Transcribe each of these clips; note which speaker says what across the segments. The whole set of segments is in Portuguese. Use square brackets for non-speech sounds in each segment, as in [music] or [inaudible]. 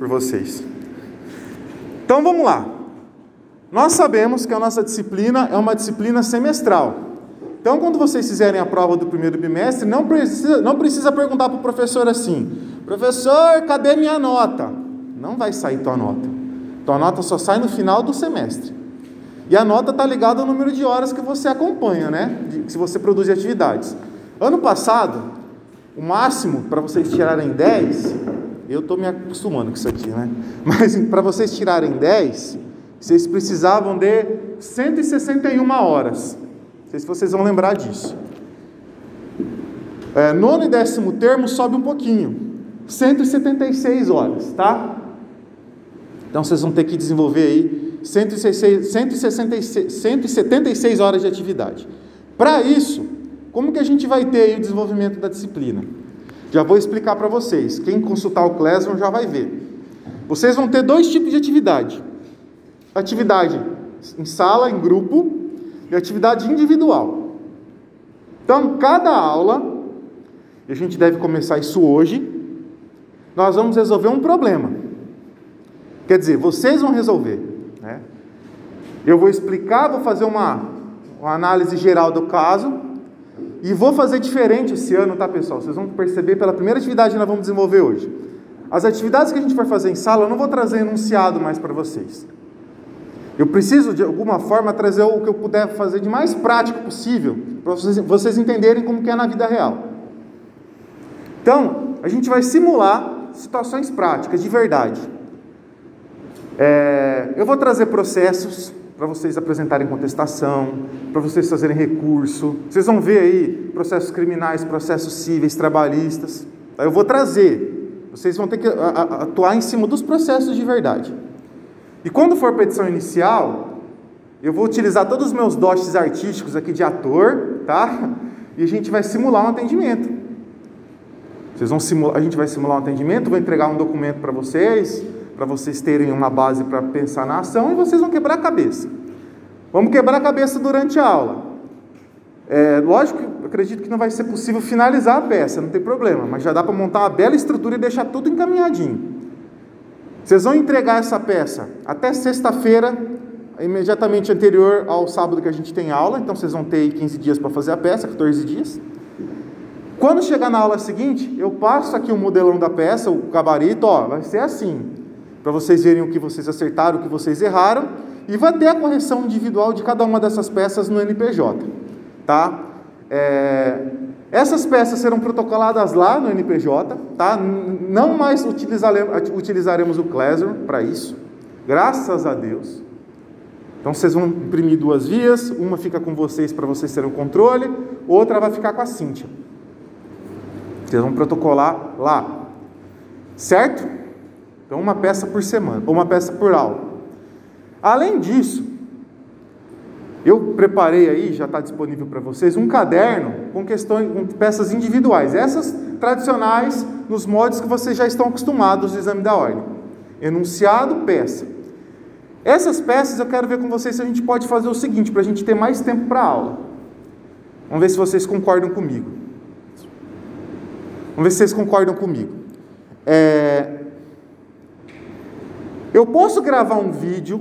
Speaker 1: por vocês. Então vamos lá. Nós sabemos que a nossa disciplina é uma disciplina semestral. Então, quando vocês fizerem a prova do primeiro bimestre, não precisa, não precisa perguntar para o professor assim: professor, cadê minha nota? Não vai sair tua nota. Tua nota só sai no final do semestre. E a nota está ligada ao número de horas que você acompanha, né? Se você produz atividades. Ano passado, o máximo para vocês tirarem 10, eu estou me acostumando com isso aqui, né? [laughs] Mas para vocês tirarem 10, vocês precisavam de 161 horas. Não sei se vocês vão lembrar disso. É, nono e décimo termo sobe um pouquinho. 176 horas, tá? Então vocês vão ter que desenvolver aí 166, 166, 176 horas de atividade. Para isso, como que a gente vai ter o desenvolvimento da disciplina? Já vou explicar para vocês. Quem consultar o Classroom já vai ver. Vocês vão ter dois tipos de atividade: atividade em sala, em grupo, e atividade individual. Então, cada aula, e a gente deve começar isso hoje, nós vamos resolver um problema. Quer dizer, vocês vão resolver. Né? Eu vou explicar, vou fazer uma, uma análise geral do caso, e vou fazer diferente esse ano, tá, pessoal? Vocês vão perceber pela primeira atividade que nós vamos desenvolver hoje. As atividades que a gente for fazer em sala, eu não vou trazer enunciado mais para vocês. Eu preciso, de alguma forma, trazer o que eu puder fazer de mais prático possível, para vocês, vocês entenderem como que é na vida real. Então, a gente vai simular situações práticas, de verdade. É, eu vou trazer processos para vocês apresentarem contestação, para vocês fazerem recurso. Vocês vão ver aí processos criminais, processos cíveis, trabalhistas. Eu vou trazer. Vocês vão ter que atuar em cima dos processos de verdade. E quando for petição inicial, eu vou utilizar todos os meus dotes artísticos aqui de ator, tá? E a gente vai simular um atendimento. Vocês vão simular, a gente vai simular um atendimento, vou entregar um documento para vocês, para vocês terem uma base para pensar na ação e vocês vão quebrar a cabeça. Vamos quebrar a cabeça durante a aula. É, lógico acredito que não vai ser possível finalizar a peça, não tem problema, mas já dá para montar uma bela estrutura e deixar tudo encaminhadinho. Vocês vão entregar essa peça até sexta-feira, imediatamente anterior ao sábado que a gente tem aula, então vocês vão ter 15 dias para fazer a peça, 14 dias. Quando chegar na aula seguinte, eu passo aqui o modelão da peça, o gabarito, ó, vai ser assim para vocês verem o que vocês acertaram, o que vocês erraram, e vai ter a correção individual de cada uma dessas peças no NPJ, tá? É, essas peças serão protocoladas lá no NPJ, tá? Não mais utilizaremos, utilizaremos o Classroom para isso, graças a Deus. Então vocês vão imprimir duas vias, uma fica com vocês para vocês terem o controle, outra vai ficar com a Cíntia. Vocês vão protocolar lá, certo? Então, uma peça por semana, ou uma peça por aula. Além disso, eu preparei aí, já está disponível para vocês, um caderno com questões, com peças individuais. Essas tradicionais, nos modos que vocês já estão acostumados do exame da ordem. Enunciado, peça. Essas peças eu quero ver com vocês se a gente pode fazer o seguinte, para a gente ter mais tempo para aula. Vamos ver se vocês concordam comigo. Vamos ver se vocês concordam comigo. É, eu posso gravar um vídeo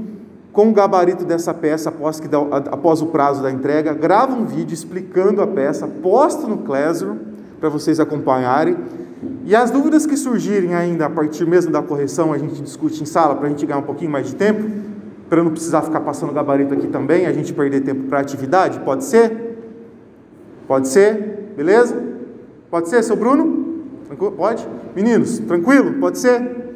Speaker 1: com o gabarito dessa peça após, que dá, após o prazo da entrega, gravo um vídeo explicando a peça, posto no Classroom para vocês acompanharem. E as dúvidas que surgirem ainda a partir mesmo da correção, a gente discute em sala para a gente ganhar um pouquinho mais de tempo, para não precisar ficar passando gabarito aqui também, a gente perder tempo para atividade, pode ser? Pode ser? Beleza? Pode ser, seu Bruno? Pode? Meninos, tranquilo? Pode ser?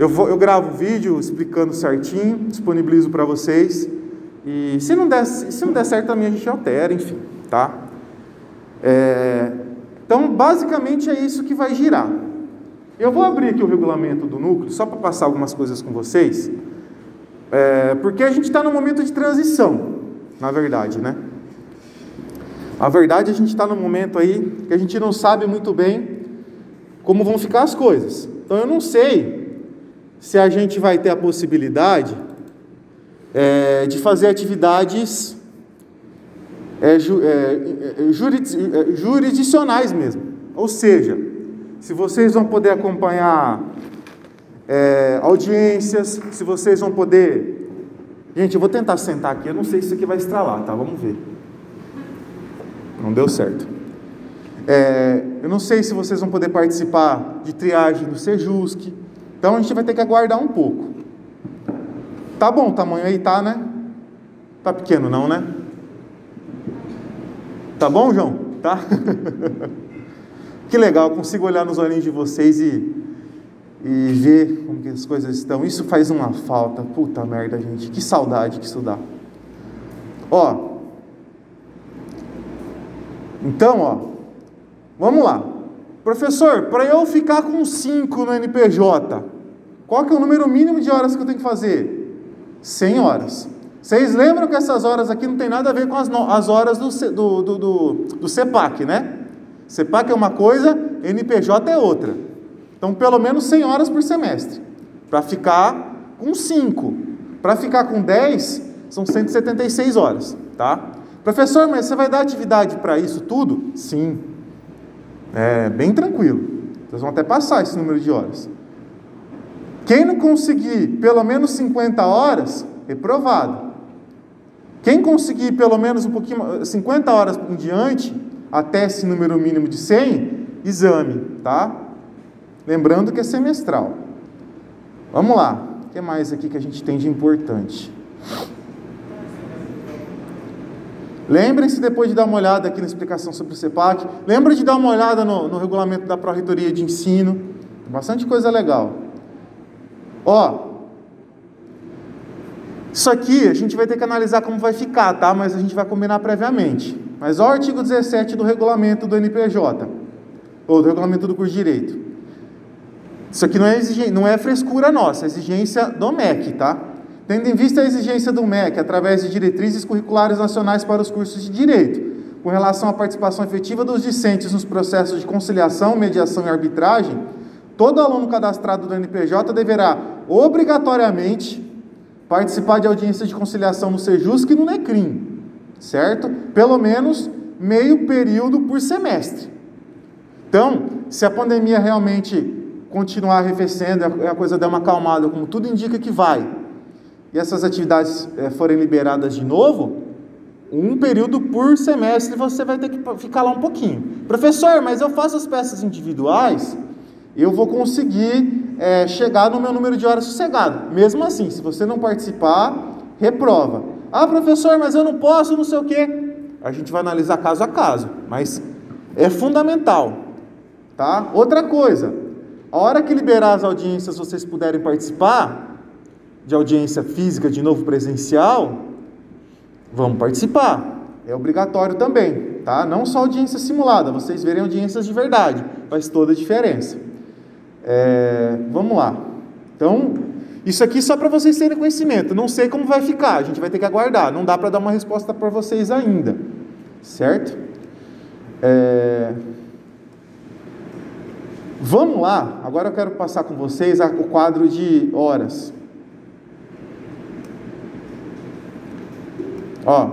Speaker 1: Eu, vou, eu gravo vídeo explicando certinho, disponibilizo para vocês. E se não, der, se não der certo também a gente altera, enfim, tá? É, então, basicamente é isso que vai girar. Eu vou abrir aqui o regulamento do núcleo, só para passar algumas coisas com vocês, é, porque a gente está no momento de transição, na verdade, né? A verdade, a gente está no momento aí que a gente não sabe muito bem como vão ficar as coisas. Então, eu não sei se a gente vai ter a possibilidade é, de fazer atividades é, ju, é, é é, jurisdicionais mesmo. Ou seja, se vocês vão poder acompanhar é, audiências, se vocês vão poder. Gente, eu vou tentar sentar aqui, eu não sei se isso aqui vai estralar, tá? Vamos ver. Não deu certo. Eu não sei se vocês vão poder participar de triagem do Sejusc. Então a gente vai ter que aguardar um pouco. Tá bom o tamanho aí, tá, né? Tá pequeno não, né? Tá bom, João? Tá? [laughs] que legal, consigo olhar nos olhinhos de vocês e, e ver como que as coisas estão. Isso faz uma falta. Puta merda, gente. Que saudade que isso dá. Ó. Então, ó. Vamos lá. Professor, para eu ficar com 5 no NPJ, qual que é o número mínimo de horas que eu tenho que fazer? 100 horas. Vocês lembram que essas horas aqui não tem nada a ver com as, as horas do, do, do, do, do CEPAC, né? CEPAC é uma coisa, NPJ é outra. Então, pelo menos 100 horas por semestre. Para ficar com 5. Para ficar com 10, são 176 horas, tá? Professor, mas você vai dar atividade para isso tudo? Sim. É bem tranquilo. Vocês vão até passar esse número de horas. Quem não conseguir pelo menos 50 horas, reprovado. Quem conseguir pelo menos um pouquinho, 50 horas em diante, até esse número mínimo de 100, exame, tá? Lembrando que é semestral. Vamos lá. O que mais aqui que a gente tem de importante? Lembrem-se depois de dar uma olhada aqui na explicação sobre o CEPAC. Lembra de dar uma olhada no, no regulamento da Pró-Reitoria de Ensino. Tem bastante coisa legal. Ó, isso aqui a gente vai ter que analisar como vai ficar, tá? Mas a gente vai combinar previamente. Mas olha o artigo 17 do regulamento do NPJ, ou do regulamento do curso de Direito. Isso aqui não é, exigência, não é frescura nossa, é exigência do MEC, tá? Tendo em vista a exigência do MEC, através de diretrizes curriculares nacionais para os cursos de Direito, com relação à participação efetiva dos discentes nos processos de conciliação, mediação e arbitragem, todo aluno cadastrado do NPJ deverá obrigatoriamente participar de audiências de conciliação no Sejusc e no NECRIM, certo? Pelo menos meio período por semestre. Então, se a pandemia realmente continuar arrefecendo, a coisa der uma acalmada, como tudo indica que vai, e essas atividades é, forem liberadas de novo, um período por semestre você vai ter que ficar lá um pouquinho. Professor, mas eu faço as peças individuais, eu vou conseguir é, chegar no meu número de horas sossegado. Mesmo assim, se você não participar, reprova. Ah, professor, mas eu não posso, não sei o quê. A gente vai analisar caso a caso, mas é fundamental, tá? Outra coisa, a hora que liberar as audiências, vocês puderem participar de audiência física, de novo presencial, vamos participar. É obrigatório também, tá? Não só audiência simulada, vocês verem audiências de verdade, faz toda a diferença. É, vamos lá. Então, isso aqui só para vocês terem conhecimento. Não sei como vai ficar, a gente vai ter que aguardar. Não dá para dar uma resposta para vocês ainda, certo? É... Vamos lá. Agora eu quero passar com vocês o quadro de horas. Ó,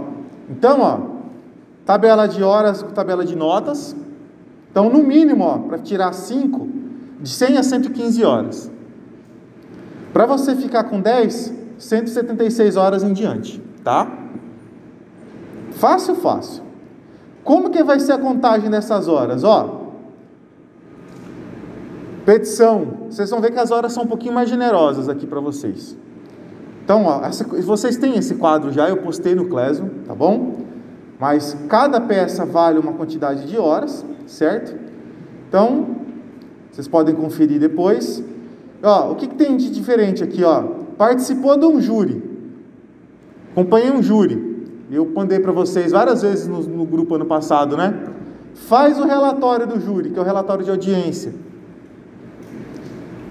Speaker 1: então, ó, tabela de horas, tabela de notas. Então, no mínimo, ó, para tirar 5, de 100 a 115 horas. Para você ficar com 10, 176 horas em diante, tá? Fácil, fácil. Como que vai ser a contagem dessas horas? Ó, petição. Vocês vão ver que as horas são um pouquinho mais generosas aqui para vocês. Então, essa, vocês têm esse quadro já, eu postei no Clésio, tá bom? Mas cada peça vale uma quantidade de horas, certo? Então, vocês podem conferir depois. Ó, o que, que tem de diferente aqui? Ó? Participou de um júri. Acompanhei um júri. Eu mandei para vocês várias vezes no, no grupo ano passado, né? Faz o relatório do júri, que é o relatório de audiência.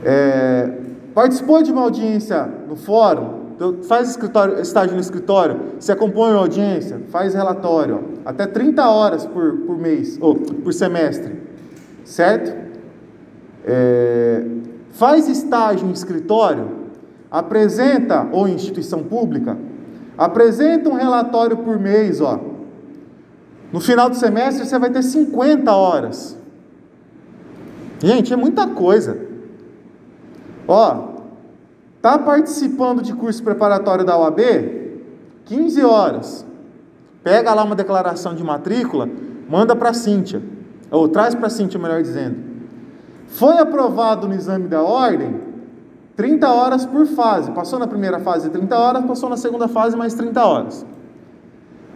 Speaker 1: É, participou de uma audiência no fórum, então faz estágio no escritório, se acompanha a audiência, faz relatório, até 30 horas por, por mês, ou por semestre, certo? é, faz estágio em escritório, apresenta, ou instituição pública, apresenta um relatório por mês, ó. No final do semestre você vai ter 50 horas. Gente, é muita coisa. Ó, Está participando de curso preparatório da UAB? 15 horas. Pega lá uma declaração de matrícula, manda para a Cíntia. Ou traz para a Cíntia, melhor dizendo. Foi aprovado no exame da ordem? 30 horas por fase. Passou na primeira fase 30 horas, passou na segunda fase mais 30 horas.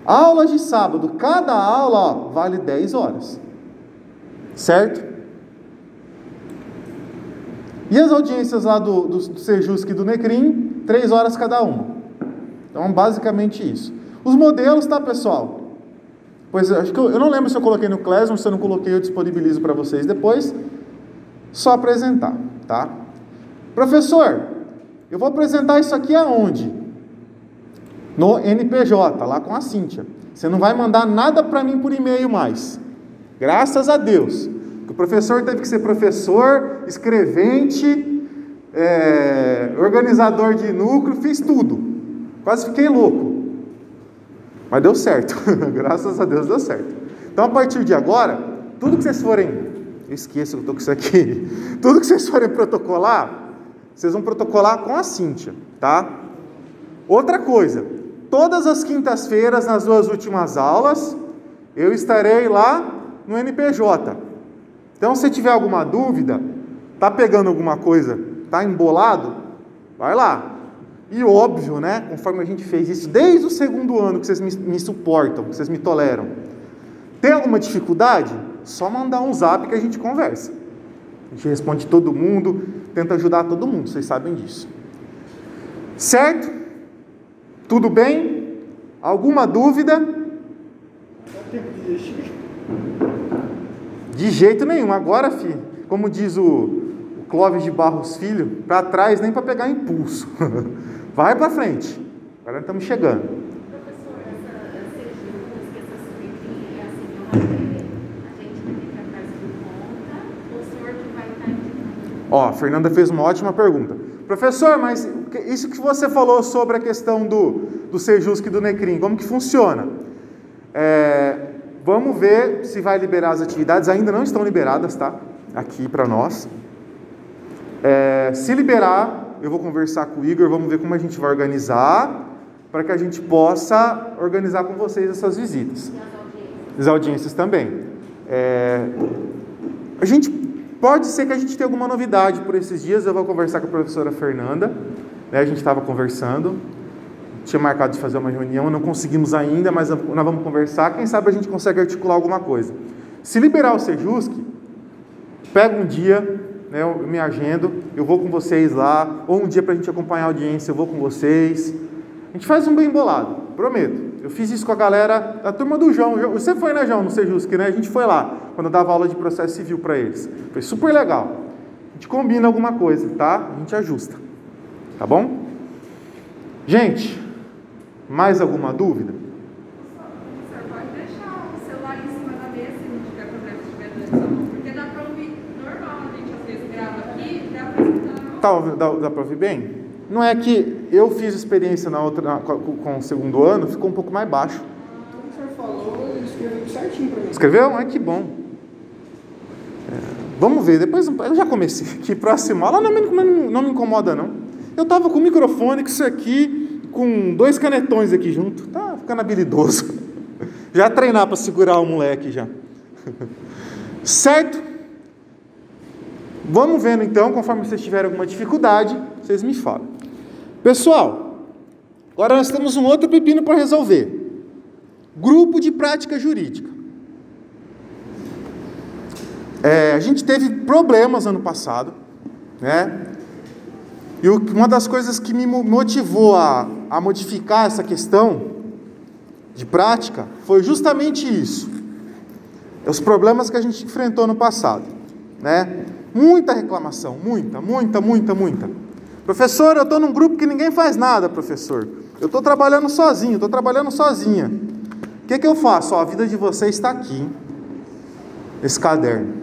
Speaker 1: Aulas de sábado, cada aula ó, vale 10 horas. Certo? E as audiências lá do, do, do Sejusc e do Necrim, 3 horas cada uma. Então, basicamente isso. Os modelos, tá, pessoal? Pois acho que eu, eu não lembro se eu coloquei no Classroom, se eu não coloquei, eu disponibilizo para vocês depois. Só apresentar, tá? Professor, eu vou apresentar isso aqui aonde? No NPJ, lá com a Cíntia. Você não vai mandar nada para mim por e-mail mais. Graças a Deus. O professor teve que ser professor, escrevente, é, organizador de núcleo, fiz tudo. Quase fiquei louco. Mas deu certo. [laughs] Graças a Deus deu certo. Então, a partir de agora, tudo que vocês forem. Eu esqueço que eu estou com isso aqui. [laughs] Tudo que vocês forem protocolar, vocês vão protocolar com a Cíntia, tá? Outra coisa, todas as quintas-feiras, nas duas últimas aulas, eu estarei lá no NPJ. Então, se tiver alguma dúvida, tá pegando alguma coisa, tá embolado, vai lá. E óbvio, né? Conforme a gente fez isso desde o segundo ano que vocês me, me suportam, que vocês me toleram. Tem alguma dificuldade? Só mandar um zap que a gente conversa. A gente responde todo mundo, tenta ajudar todo mundo, vocês sabem disso. Certo? Tudo bem? Alguma dúvida? De jeito nenhum. Agora, filho, como diz o, o Clóvis de Barros Filho, para trás nem para pegar impulso. [laughs] Vai para frente. Agora estamos chegando. Professor, essa, essa essas é assim, a gente fica atrás conta, o senhor que vai estar indicando? Ó, a Fernanda fez uma ótima pergunta. Professor, mas isso que você falou sobre a questão do, do Sejusc e do Necrim, como que funciona? É, vamos ver se vai liberar as atividades, ainda não estão liberadas, tá? Aqui para nós. É, se liberar, eu vou conversar com o Igor, vamos ver como a gente vai organizar, para que a gente possa organizar com vocês essas visitas. As audiências também. É, a gente pode ser que a gente tenha alguma novidade por esses dias. Eu vou conversar com a professora Fernanda. Né, a gente estava conversando, tinha marcado de fazer uma reunião, não conseguimos ainda, mas nós vamos conversar. Quem sabe a gente consegue articular alguma coisa. Se liberar o Sejusc, pega um dia, né, eu me agendo, eu vou com vocês lá, ou um dia para a gente acompanhar a audiência, eu vou com vocês. A gente faz um bem bolado, prometo. Eu fiz isso com a galera da turma do João. Você foi, né, João, no Sejusc, né? A gente foi lá, quando eu dava aula de processo civil para eles. Foi super legal. A gente combina alguma coisa, tá? A gente ajusta. Tá bom? Gente, mais alguma dúvida? Tá, dá, dá para ouvir bem? Não é que eu fiz experiência na outra, na, com, com, o segundo ano, ficou um pouco mais baixo.
Speaker 2: O senhor falou, escreveu certinho para mim.
Speaker 1: Escreveu? Ai, que bom. É, vamos ver, depois eu já comecei aqui. Próxima aula não me, não me incomoda, não. Eu tava com o microfone, com isso aqui, com dois canetões aqui junto. Tá ficando habilidoso. [laughs] Já treinar para segurar o moleque já. [laughs] Certo? Vamos vendo então, conforme vocês tiverem alguma dificuldade, vocês me falam. Pessoal, agora nós temos um outro pepino para resolver. Grupo de prática jurídica. É, a gente teve problemas ano passado, né? E uma das coisas que me motivou a, a modificar essa questão de prática foi justamente isso. Os problemas que a gente enfrentou no passado, né? Muita reclamação, muita, muita, muita, muita. Professor, eu estou num grupo que ninguém faz nada, professor. Eu estou trabalhando sozinho, estou trabalhando sozinha. O que, que eu faço? Ó, a vida de vocês está aqui, esse caderno.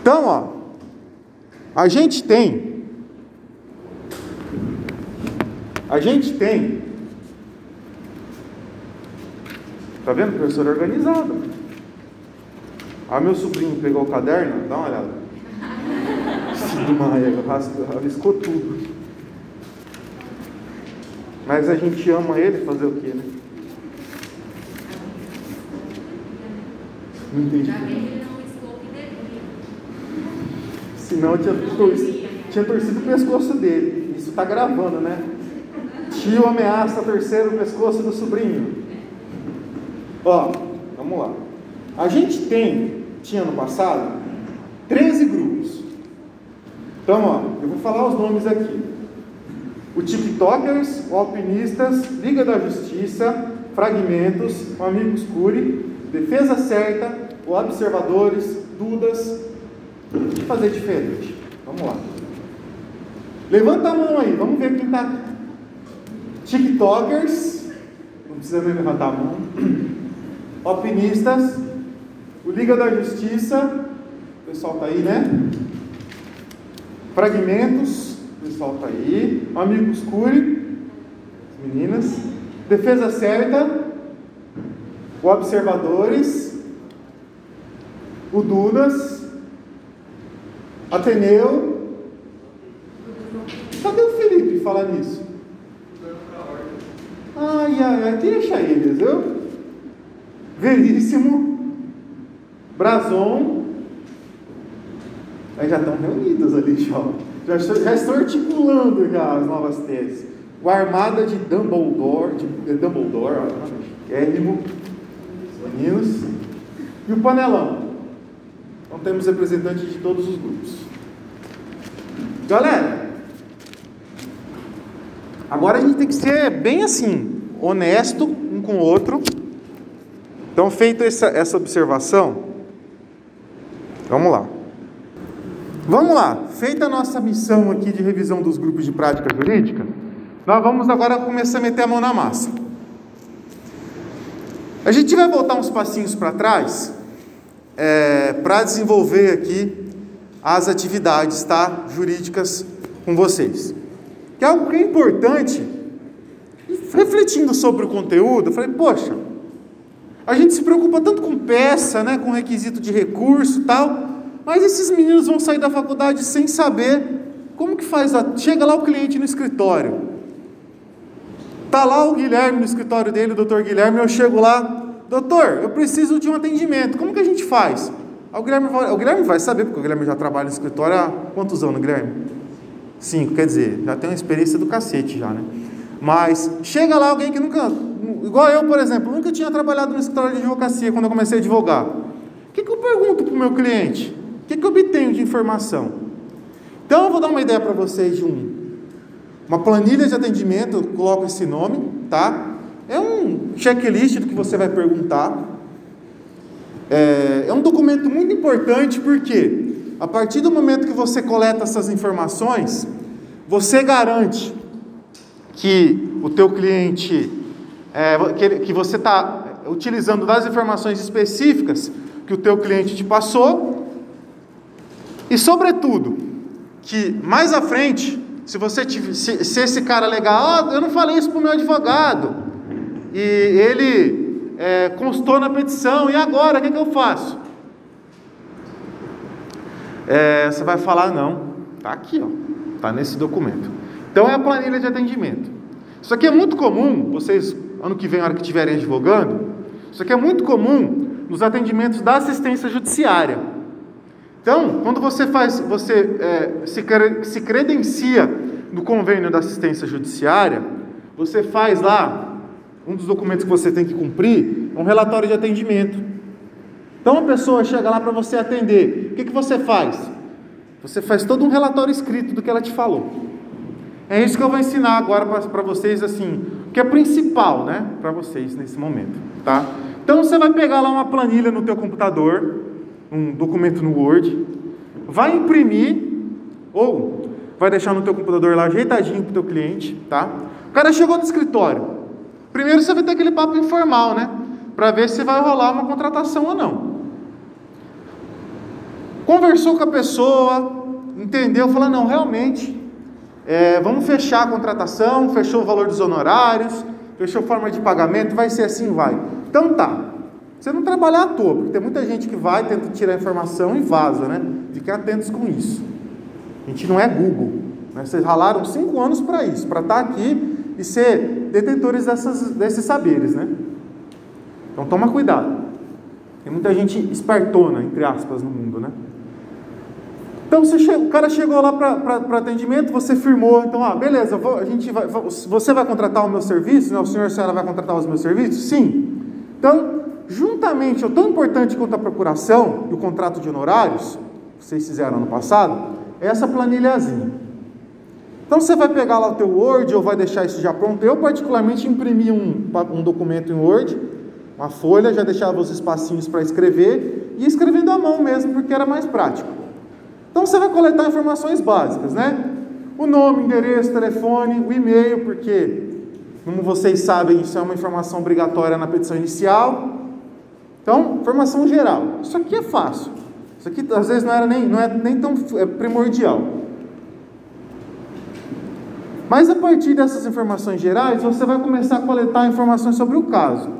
Speaker 1: Então, ó, a gente tem, a gente tem, tá vendo, professor organizado. Ah, meu sobrinho pegou o caderno, dá uma olhada. do [laughs] Maia, rabiscou tudo. Mas a gente ama ele, fazer o quê, né? Não entendi. Senão eu tinha tinha torcido o pescoço dele. Isso tá gravando, né? Tio ameaça torcer o pescoço do sobrinho. Ó, vamos lá. A gente tem, tinha no passado, 13 grupos. Então, ó, eu vou falar os nomes aqui. O TikTokers, o Alpinistas, Liga da Justiça, Fragmentos, o Amigos Curi, Defesa Certa, o Observadores, Dudas. O que fazer diferente? Vamos lá. Levanta a mão aí, vamos ver quem está. TikTokers, não precisa nem levantar a mão. [clears throat] Alpinistas, o Liga da Justiça, o pessoal está aí, né? Fragmentos, o pessoal está aí. Amigos Cure, meninas. Defesa Certa, o Observadores, o Dudas, Ateneu. Cadê o Felipe falar nisso? Ai, ai, ai, deixa eles, viu? Veríssimo, Brazon, aí já estão reunidos ali, já, já, estou articulando já as novas teses. O Armada de Dumbledore, de Dumbledore, Érrimo, meninos, e o Panelão. Então temos representantes de todos os grupos. Galera, agora a gente tem que ser bem assim, honesto um com o outro. Então, feita essa, essa observação, vamos lá. Vamos lá, feita a nossa missão aqui de revisão dos grupos de prática jurídica, nós vamos agora começar a meter a mão na massa. A gente vai voltar uns passinhos para trás é, para desenvolver aqui as atividades tá, jurídicas com vocês. Que é algo que é importante. Refletindo sobre o conteúdo, eu falei, poxa, a gente se preocupa tanto com peça, né, com requisito de recurso tal, mas esses meninos vão sair da faculdade sem saber como que faz. A... Chega lá o cliente no escritório. Tá lá o Guilherme no escritório dele, o doutor Guilherme, eu chego lá, doutor, eu preciso de um atendimento, como que a gente faz? O Guilherme, vai, o Guilherme vai saber, porque o Guilherme já trabalha no escritório há quantos anos, Guilherme? Cinco, quer dizer, já tem uma experiência do cacete já, né? Mas chega lá alguém que nunca, igual eu, por exemplo, nunca tinha trabalhado no escritório de advocacia quando eu comecei a advogar. O que, que eu pergunto para o meu cliente? O que, que eu obtenho de informação? Então eu vou dar uma ideia para vocês de um, uma planilha de atendimento, eu coloco esse nome, tá? É um checklist do que você vai perguntar. É, é um documento muito importante porque a partir do momento que você coleta essas informações, você garante que o teu cliente, é, que, que você está utilizando das informações específicas que o teu cliente te passou e, sobretudo, que mais à frente, se você se, se esse cara legal, oh, eu não falei isso para o meu advogado, e ele é, constou na petição, e agora, o que, é que eu faço? É, você vai falar, não, está aqui, ó, está nesse documento. Então é a planilha de atendimento. Isso aqui é muito comum, vocês, ano que vem, na hora que estiverem advogando, isso aqui é muito comum nos atendimentos da assistência judiciária. Então, quando você faz, você é, se, se credencia no convênio da assistência judiciária, você faz lá um dos documentos que você tem que cumprir é um relatório de atendimento. Então a pessoa chega lá para você atender, o que, que você faz? Você faz todo um relatório escrito do que ela te falou. É isso que eu vou ensinar agora para vocês, assim, o que é principal, né, para vocês nesse momento, tá? Então você vai pegar lá uma planilha no teu computador, um documento no Word, vai imprimir ou vai deixar no teu computador lá ajeitadinho para o teu cliente, tá? O cara chegou no escritório, Primeiro você vai ter aquele papo informal, né? Para ver se vai rolar uma contratação ou não. Conversou com a pessoa, entendeu, falou: não, realmente, é, vamos fechar a contratação, fechou o valor dos honorários, fechou forma de pagamento, vai ser assim, vai. Então tá. Você não trabalhar à toa, porque tem muita gente que vai, tenta tirar informação e vaza, né? Fiquem atentos com isso. A gente não é Google. Né? Vocês ralaram cinco anos para isso, para estar tá aqui e ser detentores dessas, desses saberes, né? Então toma cuidado. Tem muita gente espertona, entre aspas, no mundo, né? Então o cara chegou lá para atendimento, você firmou, então, ah, beleza, vou, a gente vai, você vai contratar o meu serviço? Né? O senhor e a senhora vai contratar os meus serviços? Sim. Então, juntamente, é tão importante quanto a procuração e o contrato de honorários, que vocês fizeram no passado, é essa planilhazinha. Então você vai pegar lá o teu Word ou vai deixar isso já pronto. Eu particularmente imprimi um, um documento em Word, uma folha, já deixava os espacinhos para escrever e escrevendo à mão mesmo, porque era mais prático. Então você vai coletar informações básicas, né? O nome, endereço, telefone, o e-mail, porque, como vocês sabem, isso é uma informação obrigatória na petição inicial. Então, informação geral. Isso aqui é fácil. Isso aqui às vezes não era nem, não é nem tão é primordial. Mas a partir dessas informações gerais, você vai começar a coletar informações sobre o caso.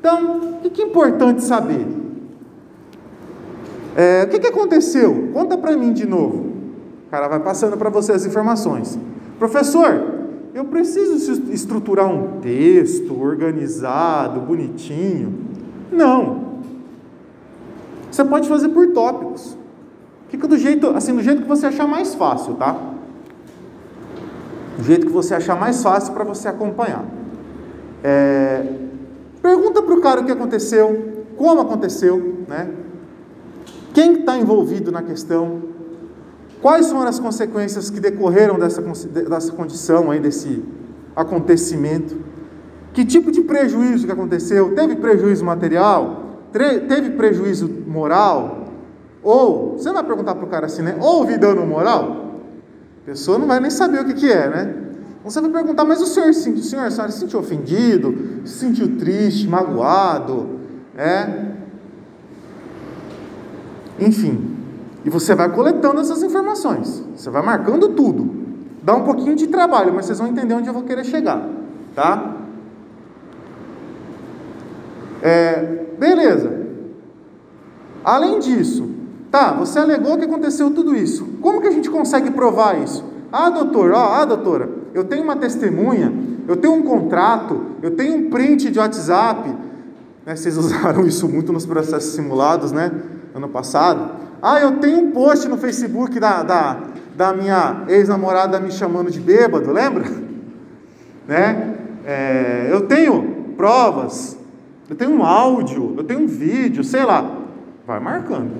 Speaker 1: Então, o que é importante saber? É, o que, que aconteceu? Conta para mim de novo. O cara vai passando para você as informações. Professor, eu preciso estruturar um texto organizado, bonitinho. Não. Você pode fazer por tópicos. Fica do jeito, assim, do jeito que você achar mais fácil, tá? Do jeito que você achar mais fácil para você acompanhar. É, pergunta para o cara o que aconteceu, como aconteceu, né? Quem está envolvido na questão? Quais foram as consequências que decorreram dessa, dessa condição aí, desse acontecimento? Que tipo de prejuízo que aconteceu? Teve prejuízo material? Teve prejuízo moral? Ou, você vai perguntar para o cara assim, né? Houve dano moral? A pessoa não vai nem saber o que, que é, né? Então você vai perguntar, mas o senhor, o senhor, a senhora se sentiu ofendido? Se sentiu triste, magoado? É? Enfim, e você vai coletando essas informações. Você vai marcando tudo. Dá um pouquinho de trabalho, mas vocês vão entender onde eu vou querer chegar, tá? É, beleza. Além disso, tá, você alegou que aconteceu tudo isso. Como que a gente consegue provar isso? Ah, doutor, ó, ah, doutora, eu tenho uma testemunha, eu tenho um contrato, eu tenho um print de WhatsApp. Né, vocês [laughs] usaram isso muito nos processos simulados, né? Ano passado. Ah, eu tenho um post no Facebook da, da, da minha ex-namorada me chamando de bêbado, lembra? [laughs] Né? É, eu tenho provas eu tenho um áudio, eu tenho um vídeo, sei lá. Vai marcando.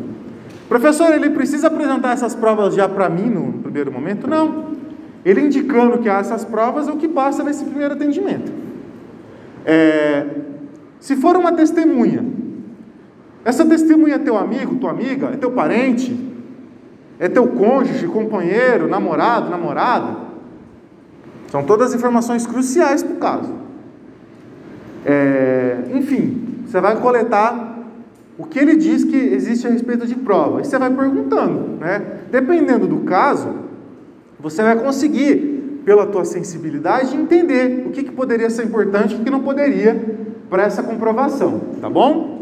Speaker 1: Professor, ele precisa apresentar essas provas já para mim no primeiro momento? Não. Ele indicando que há essas provas é o que passa nesse primeiro atendimento. É, se for uma testemunha, essa testemunha é teu amigo, tua amiga, é teu parente, é teu cônjuge, companheiro, namorado, namorada. São todas informações cruciais para o caso. É, enfim, você vai coletar o que ele diz que existe a respeito de prova. E você vai perguntando, né? Dependendo do caso, você vai conseguir, pela tua sensibilidade, entender o que, que poderia ser importante e o que não poderia para essa comprovação, tá bom?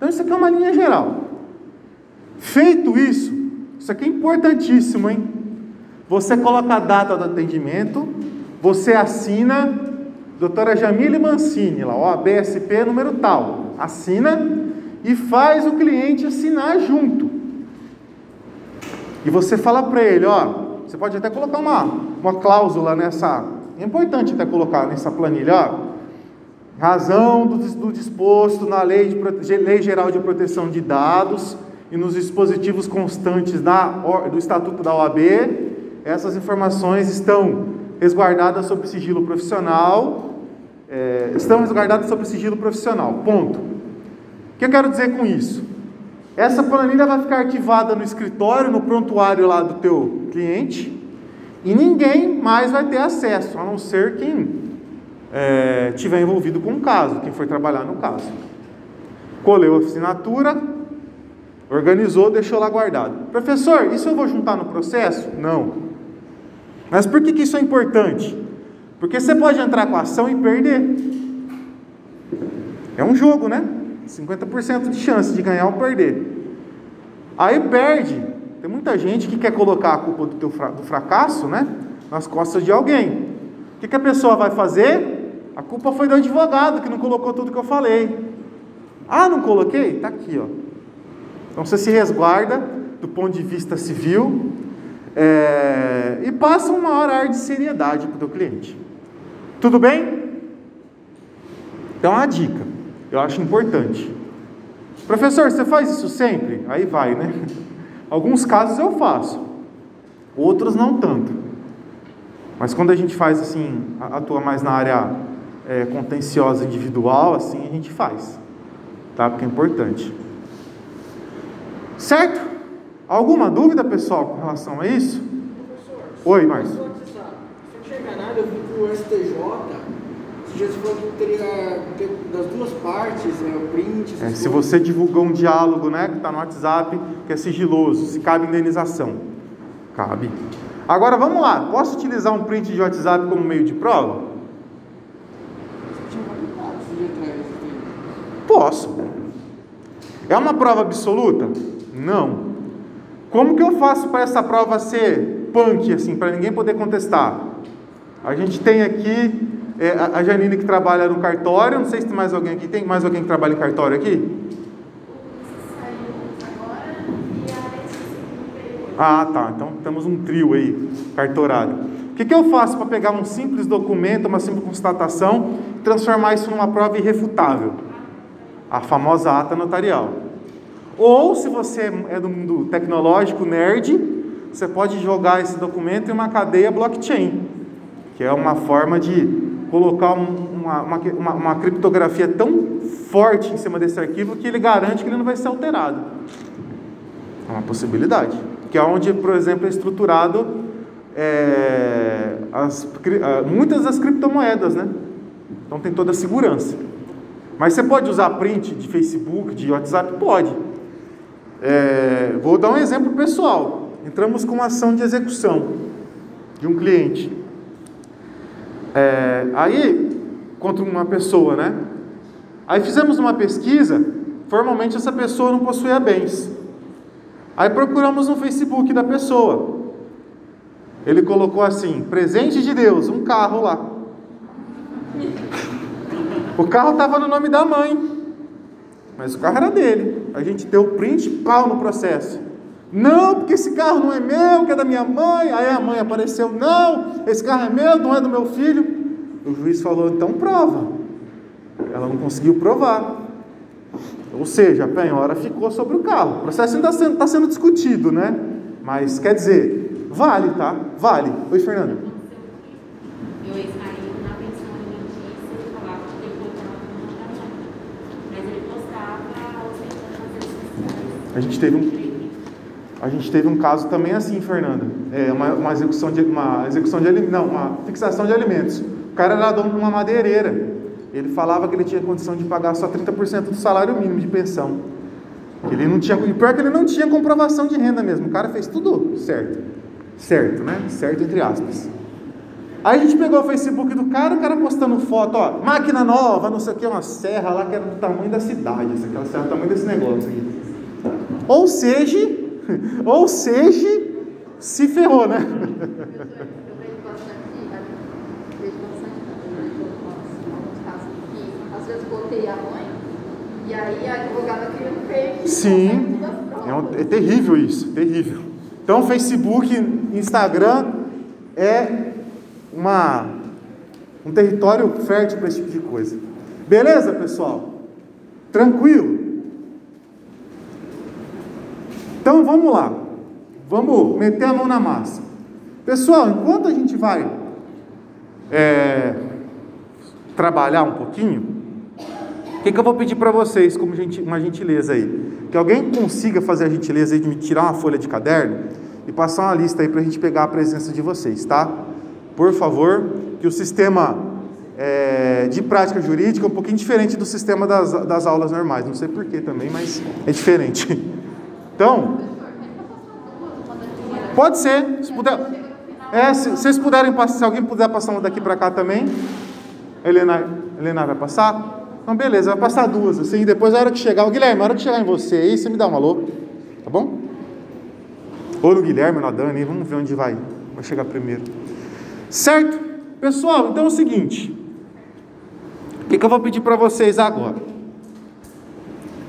Speaker 1: Então isso aqui é uma linha geral. Feito isso, isso aqui é importantíssimo, hein? Você coloca a data do atendimento, você assina doutora Jamile Mancini, lá, ó, BSP número tal, assina e faz o cliente assinar junto. E você fala para ele, ó, você pode até colocar uma, uma cláusula nessa, é importante até colocar nessa planilha, ó, razão do, disposto na lei, de, lei Geral de Proteção de Dados e nos dispositivos constantes da, do Estatuto da OAB, essas informações estão resguardadas sob sigilo profissional é, estão resguardados sob sigilo profissional. Ponto. O que eu quero dizer com isso? Essa planilha vai ficar arquivada no escritório, no prontuário lá do teu cliente, e ninguém mais vai ter acesso, a não ser quem é, tiver envolvido com o caso, quem for trabalhar no caso. Colheu a assinatura, organizou, deixou lá guardado. Professor, isso eu vou juntar no processo? Não. Mas por que, que isso é importante? Porque você pode entrar com a ação e perder. É um jogo, né? 50% de chance de ganhar ou perder. Aí perde. Tem muita gente que quer colocar a culpa do, teu, do fracasso né, nas costas de alguém. O que, que a pessoa vai fazer? A culpa foi do advogado que não colocou tudo que eu falei. Ah, não coloquei? Está aqui, ó. Então você se resguarda do ponto de vista civil é, e passa uma ar de seriedade para o teu cliente. Tudo bem? Então a dica, eu acho importante. Professor, você faz isso sempre? Aí vai, né? [laughs] Alguns casos eu faço, outros não tanto. Mas quando a gente faz assim, atua mais na área é, contenciosa individual, assim a gente faz, tá? Porque é importante. Certo? Alguma dúvida, pessoal, com relação a isso?
Speaker 2: Professor,
Speaker 1: Oi, Márcio.
Speaker 2: Se eu não tiver enganado, eu vi que o STJ, você falou que teria ter das duas partes, é, o print,
Speaker 1: É, se você divulgou um diálogo, né, que está no WhatsApp, que é sigiloso, se cabe indenização. Cabe. Agora vamos lá, posso utilizar um print de WhatsApp como meio de prova?
Speaker 2: Você tinha comentado esse dia atrás. né?
Speaker 1: Posso. É uma prova absoluta? Não. Como que eu faço para essa prova ser punk, assim, para ninguém poder contestar? A gente tem aqui é, a- Janine que trabalha no cartório, não sei se tem mais alguém aqui, tem mais alguém que trabalha em cartório aqui? Ah, tá. Então temos um trio aí, cartorado. O que, que eu faço para pegar um simples documento, uma simples constatação, transformar isso numa prova irrefutável? A famosa ata notarial. Ou, se você é do mundo tecnológico, nerd, você pode jogar esse documento em uma cadeia blockchain, que é uma forma de colocar um- uma, uma, uma, uma criptografia tão forte em cima desse arquivo que ele garante que ele não vai ser alterado. É uma possibilidade. Que é onde, por exemplo, é estruturado é, as, muitas das criptomoedas, né? Então tem toda a segurança. Mas você pode usar print de Facebook, de WhatsApp? Pode. É, vou dar um exemplo pessoal. Entramos com uma ação de execução de um cliente. É, aí, contra uma pessoa, né? Aí fizemos uma pesquisa, formalmente essa pessoa não possuía bens. Aí procuramos no Facebook da pessoa. Ele colocou assim: presente de Deus, um carro lá. [laughs] O carro estava no nome da mãe, mas o carro era dele. A gente deu print pau no processo. Não, porque esse carro não é meu, que é da minha mãe. Aí a mãe apareceu: não, esse carro é meu, não é do meu filho. O juiz falou: então prova. Ela não conseguiu provar. Ou seja, a penhora ficou sobre o carro. O processo ainda está sendo, tá sendo discutido, né? Mas quer dizer, vale, tá? Vale. Oi, Fernando.
Speaker 3: Eu ex-marido na pensão alimentícia, ele falava que ele colocava no trabalho. Mas ele postava ostentando nas redes sociais.
Speaker 1: A gente teve um, a gente teve um caso também assim, Fernanda. É uma, uma execução de uma execução de não, uma fixação de alimentos. O cara era dono de uma madeireira. Ele falava que ele tinha condição de pagar só 30% do salário mínimo de pensão. Ele não tinha, e pior que ele não tinha comprovação de renda mesmo. O cara fez tudo certo. Certo, né? Certo entre aspas. Aí a gente pegou o Facebook do cara, o cara postando foto, ó, máquina nova, não sei o que, uma serra lá que era do tamanho da cidade, assim, aquela serra do tamanho desse negócio aqui. Ou seja, [laughs] ou seja, se ferrou, né? Sim, é, um- é terrível isso, terrível. Então, Facebook, Instagram é uma, um território fértil para esse tipo de coisa. Beleza, pessoal? Tranquilo? Então vamos lá, vamos meter a mão na massa. Pessoal, enquanto a gente vai é, trabalhar um pouquinho, o que, que eu vou pedir para vocês, como genti- uma gentileza aí? Que alguém consiga fazer a gentileza de me tirar uma folha de caderno e passar uma lista aí para a gente pegar a presença de vocês, tá? Por favor, que o sistema é, de prática jurídica é um pouquinho diferente do sistema das, das aulas normais. Não sei porquê também, mas é diferente. [laughs] Então, pode ser, se puder. É, se, vocês puderem passar, se alguém puder passar uma daqui para cá também. Helena, Helena vai passar? Então, beleza, vai passar duas, assim, depois a hora que chegar, o Guilherme, a hora que chegar em você aí, você me dá um alô, tá bom? Ou no Guilherme, na Dani, vamos ver onde vai, vai chegar primeiro. Certo? Pessoal, então é o seguinte. O que, que eu vou pedir para vocês agora?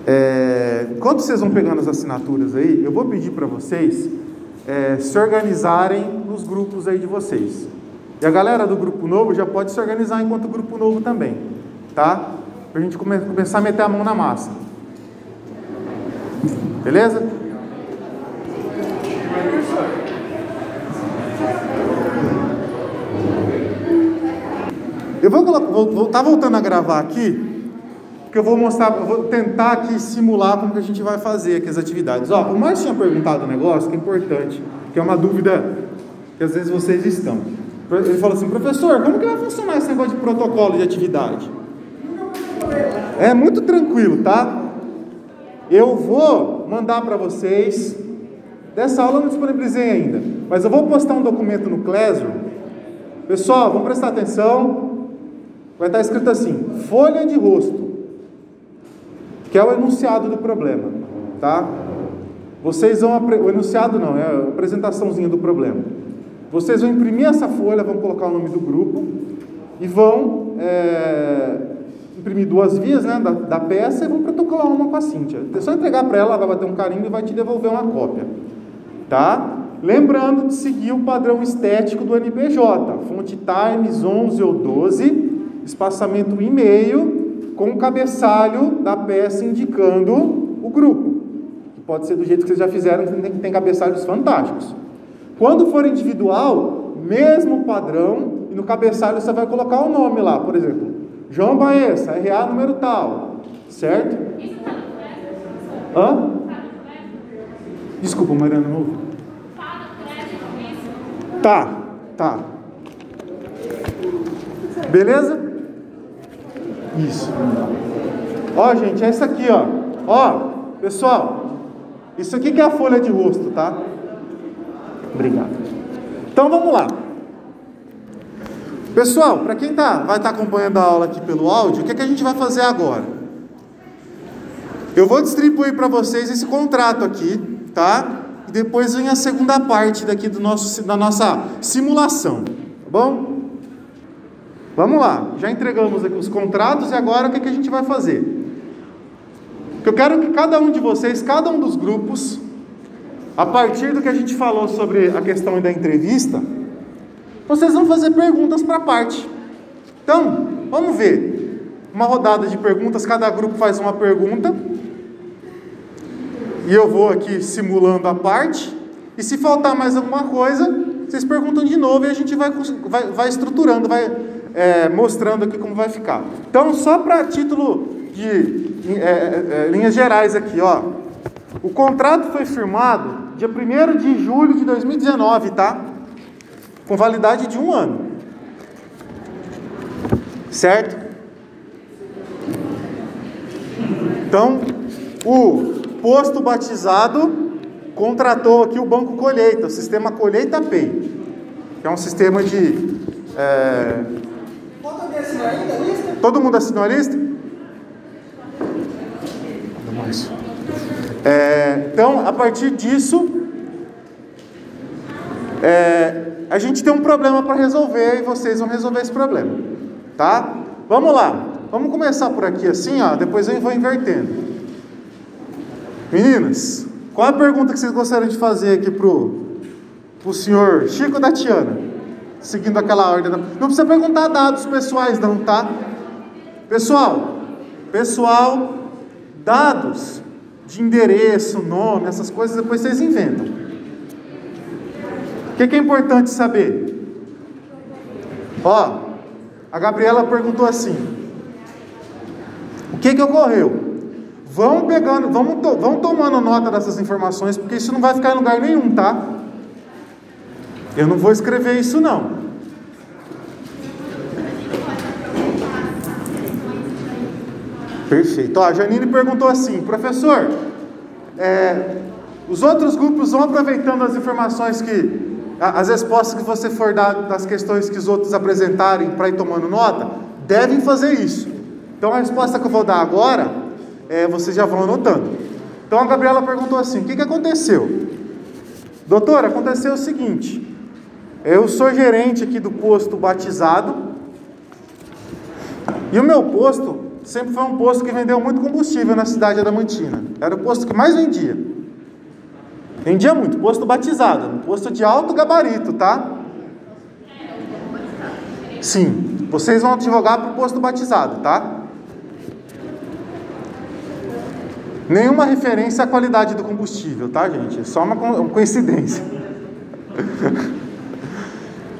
Speaker 1: É, quando vocês vão pegando as assinaturas aí, eu vou pedir para vocês é, se organizarem nos grupos aí de vocês. E a galera do grupo novo já pode se organizar enquanto grupo novo também, tá? Para a gente come começar a meter a mão na massa. Beleza? Eu vou, vou, vou tá voltando a gravar aqui, porque eu vou mostrar, eu vou tentar aqui simular como que a gente vai fazer aqui as atividades. Ó, o Márcio tinha perguntado um negócio que é importante, que é uma dúvida que às vezes vocês estão. Ele falou assim, professor, como que vai funcionar esse negócio de protocolo de atividade? É muito tranquilo, tá? Eu vou mandar para vocês. Dessa aula eu não disponibilizei ainda, mas eu vou postar um documento no Classroom. Pessoal, vamos prestar atenção. Vai estar escrito assim: folha de rosto, que é o enunciado do problema, tá? Vocês vão o enunciado não, é a apresentaçãozinha do problema. Vocês vão imprimir essa folha, vão colocar o nome do grupo e vão é, imprimir duas vias né, da, da, peça e vão protocolar uma com a Cíntia. É só entregar para ela, ela vai bater um carinho e vai te devolver uma cópia. Tá? Lembrando de seguir o padrão estético do NBJ, fonte Times 11 ou 12, espaçamento e-mail, com o cabeçalho da peça indicando o grupo. Que pode ser do jeito que vocês já fizeram, que tem cabeçalhos fantásticos. Quando for individual, mesmo padrão, e no cabeçalho você vai colocar o nome lá, por exemplo, João Baessa, RA número tal, certo? Hã? Desculpa, Mariana, não ouvi. Tá, tá. Beleza? Isso. Ó, gente, é isso aqui, ó. Ó, pessoal, isso aqui que é a folha de rosto, tá? Obrigado. Então vamos lá. Pessoal, para quem tá, vai estar tá acompanhando a aula aqui pelo áudio, o que, é que a gente vai fazer agora? Eu vou distribuir para vocês esse contrato aqui, tá? E depois vem a segunda parte daqui do nosso, da nossa simulação, tá bom? Vamos lá, já entregamos aqui os contratos e agora o que, é que a gente vai fazer? Eu quero que cada um de vocês, cada um dos grupos, a partir do que a gente falou sobre a questão da entrevista, vocês vão fazer perguntas para a parte. Então, vamos ver. Uma rodada de perguntas, cada grupo faz uma pergunta. E eu vou aqui simulando a parte. E se faltar mais alguma coisa, vocês perguntam de novo e a gente vai, vai, vai estruturando, vai é, mostrando aqui como vai ficar. Então, só para título de é, é, é, linhas gerais aqui, ó. O contrato foi firmado dia 1 de julho de 2019, tá? Com validade de um ano. Certo? Então, o posto batizado contratou aqui o Banco Colheita, o sistema Colheita Pay, que é um sistema de. É... Todo mundo assinou a lista? É, então, a partir disso, é, a gente tem um problema para resolver e vocês vão resolver esse problema, tá? Vamos lá, vamos começar por aqui assim, ó, depois eu vou invertendo. Meninas, qual a pergunta que vocês gostariam de fazer aqui pro, pro senhor Chico da Tiana? Seguindo aquela ordem. Não precisa perguntar dados pessoais, não, tá? Pessoal, pessoal, dados de endereço, nome, essas coisas depois vocês inventam. O que, que é importante saber? Ó, a Gabriela perguntou assim: o que, que ocorreu? Vão pegando, vamos, to, vão tomando nota dessas informações, porque isso não vai ficar em lugar nenhum, tá? Eu não vou escrever isso não. Perfeito. Ó, a Janine perguntou assim, professor, é, os outros grupos vão aproveitando as informações que, as respostas que você for dar das questões que os outros apresentarem para ir tomando nota, devem fazer isso. Então a resposta que eu vou dar agora, é, vocês já vão anotando. Então a Gabriela perguntou assim: o que, que aconteceu? Doutor, aconteceu o seguinte. Eu sou gerente aqui do posto batizado. E o meu posto sempre foi um posto que vendeu muito combustível na cidade adamantina. Era o posto que mais vendia. Vendia muito, posto batizado, um posto de alto gabarito, tá? Sim, vocês vão advogar para o posto batizado, tá? Nenhuma referência à qualidade do combustível, tá, gente? É só uma coincidência. [laughs]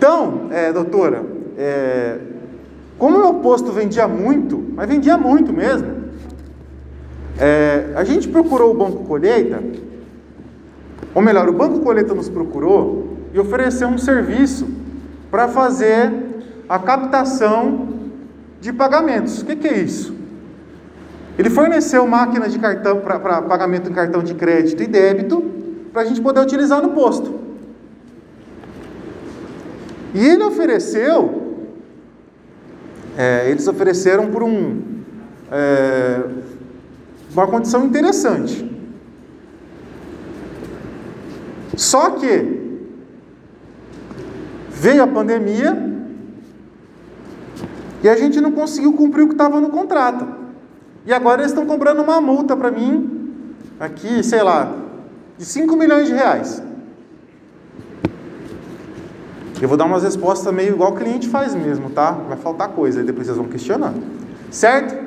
Speaker 1: então, é, doutora, é, como o meu posto vendia muito, mas vendia muito mesmo, é, a gente procurou o Banco Colheita, ou melhor, o Banco Colheita nos procurou e ofereceu um serviço para fazer a captação de pagamentos. O que, que é isso? Ele forneceu máquinas de cartão para pagamento em cartão de crédito e débito para a gente poder utilizar no posto. E ele ofereceu, é, eles ofereceram por um, é, uma condição interessante. Só que veio a pandemia e a gente não conseguiu cumprir o que estava no contrato. E agora eles estão cobrando uma multa para mim, aqui, sei lá, de 5 milhões de reais. Eu vou dar umas respostas meio igual o cliente faz mesmo, tá? Vai faltar coisa, aí depois vocês vão questionando. Certo?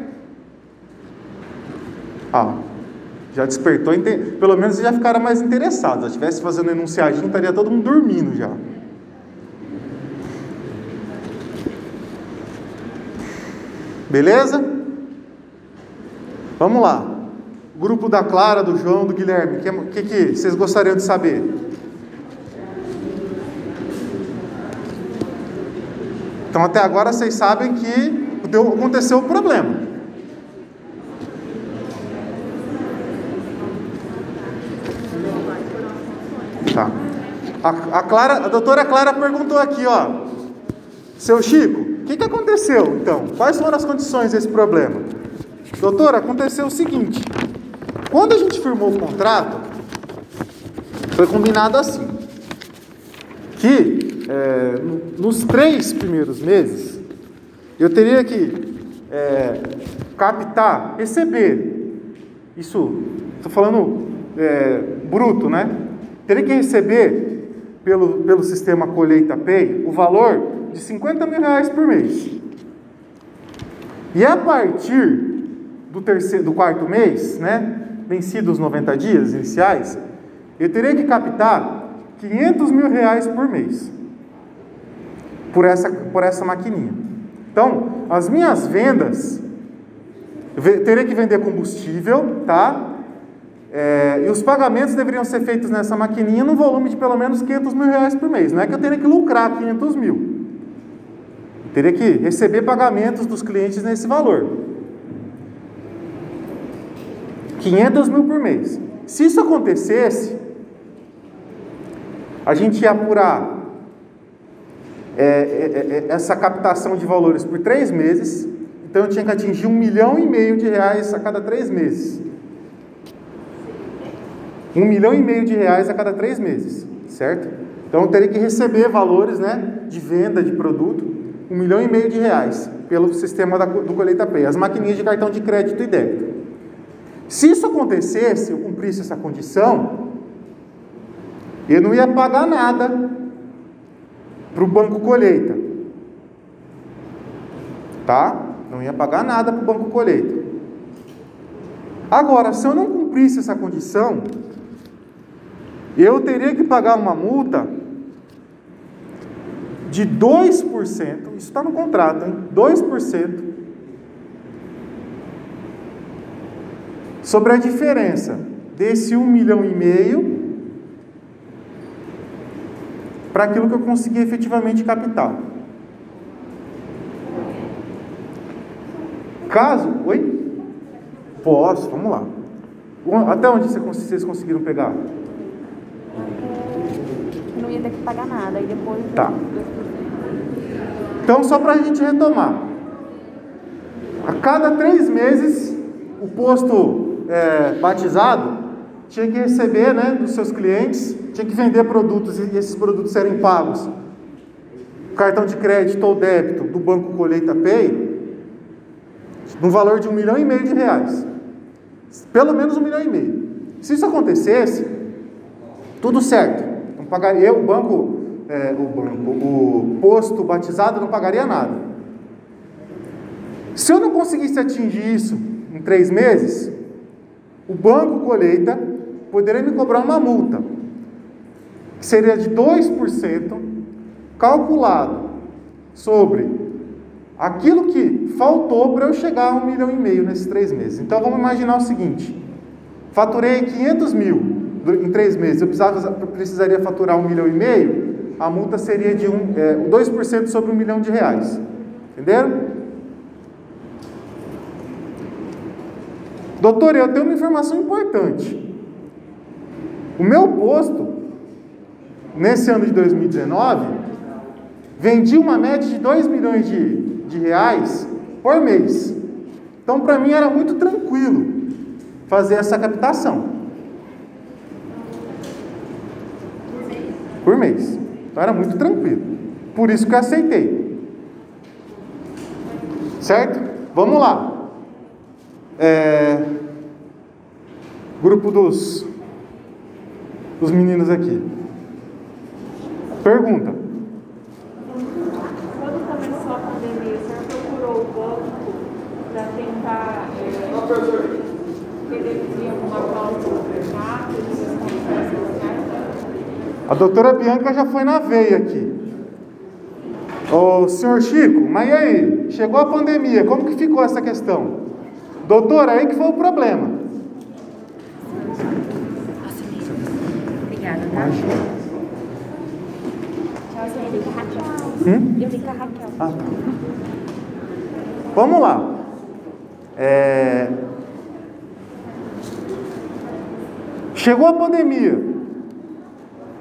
Speaker 1: Ah, já despertou, pelo menos já ficaram mais interessados. Se estivesse fazendo enunciadinho, estaria todo mundo dormindo já. Beleza? Vamos lá. Grupo da Clara, do João, do Guilherme. O que, que, que vocês gostariam de saber? Então, até agora vocês sabem que aconteceu o problema. Tá. A, a, Clara, a doutora Clara perguntou aqui, ó. Seu Chico, o que, que aconteceu então? Quais foram as condições desse problema? Doutor, aconteceu o seguinte: quando a gente firmou o contrato, foi combinado assim: que é, nos três primeiros meses eu teria que é, captar, receber, isso, estou falando é, bruto, né? Teria que receber pelo, pelo sistema Colheita Pay o valor de 50 mil reais por mês. E a partir do, terceiro, do quarto mês, né, vencidos os 90 dias iniciais, eu teria que captar 500 mil reais por mês por essa, por essa maquininha. Então, as minhas vendas, eu teria que vender combustível, tá? É, e os pagamentos deveriam ser feitos nessa maquininha no volume de pelo menos 500 mil reais por mês. Não é que eu teria que lucrar 500 mil. Teria que receber pagamentos dos clientes nesse valor. 500 mil por mês. Se isso acontecesse, a gente ia apurar é, é, é, essa captação de valores por três meses. Então eu tinha que atingir um milhão e meio de reais a cada três meses. Um milhão e meio de reais a cada três meses, certo? Então eu teria que receber valores né, de venda de produto um milhão e meio de reais pelo sistema da, do Colheita Pay, as maquininhas de cartão de crédito e débito. Se isso acontecesse, eu cumprisse essa condição, eu não ia pagar nada para o Banco Colheita. Tá? Não ia pagar nada para o Banco Colheita. Agora, se eu não cumprisse essa condição, eu teria que pagar uma multa de 2%, isso está no contrato, hein? 2% sobre a diferença desse 1 milhão e meio para aquilo que eu consegui efetivamente captar. Caso, oi? Posso, vamos lá. Até onde vocês conseguiram pegar?
Speaker 3: Não ia ter que pagar nada, e depois.
Speaker 1: Tá. Então, só para a gente retomar. A cada três meses, o posto é, batizado tinha que receber né, dos seus clientes tinha que vender produtos e esses produtos serem pagos, cartão de crédito ou débito do Banco Colheita Pay, no valor de um milhão e meio de reais. Pelo menos um milhão e meio. Se isso acontecesse, tudo certo. Não pagaria o banco, é, o banco, o posto batizado não pagaria nada. Se eu não conseguisse atingir isso em três meses, o banco colheita poderia me cobrar uma multa, que seria de 2%, calculado sobre aquilo que faltou para eu chegar a um milhão e meio nesses três meses. Então vamos imaginar o seguinte: faturei 500 mil em três meses, eu precisaria faturar um milhão e meio, a multa seria de um, é, 2% sobre um milhão de reais. Entenderam? Doutor, eu tenho uma informação importante. O meu posto, nesse ano de 2019, vendi uma média de 2 milhões de, de reais por mês. Então, para mim, era muito tranquilo fazer essa captação. Por mês. Então, era muito tranquilo. Por isso que eu aceitei. Certo? Vamos lá. É, grupo dos, dos meninos aqui. Pergunta.
Speaker 4: Quando começou a pandemia, o senhor procurou o banco para tentar é, reduzir alguma cláusula rápida,
Speaker 1: A doutora Bianca já foi na veia aqui. Ô senhor Chico, mas e aí? Chegou a pandemia, como que ficou essa questão? Doutor, aí que foi o problema.
Speaker 3: Obrigada, tá?
Speaker 1: Hum?
Speaker 3: Raquel.
Speaker 1: Ah, tá. Vamos lá. É... Chegou a pandemia.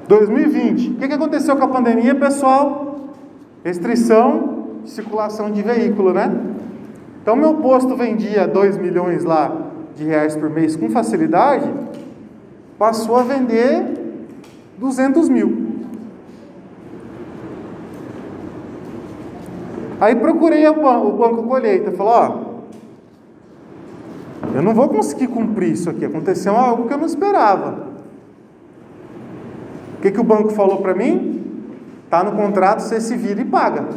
Speaker 1: 2020. O que, que aconteceu com a pandemia, pessoal? Restrição de circulação de veículo, né? Então, meu posto vendia 2 milhões lá de reais por mês com facilidade, passou a vender 200 mil. Aí procurei o banco, colheita, falou, ó, eu não vou conseguir cumprir isso aqui, aconteceu algo que eu não esperava. O que, que o banco falou para mim? Tá no contrato, você se vira e paga.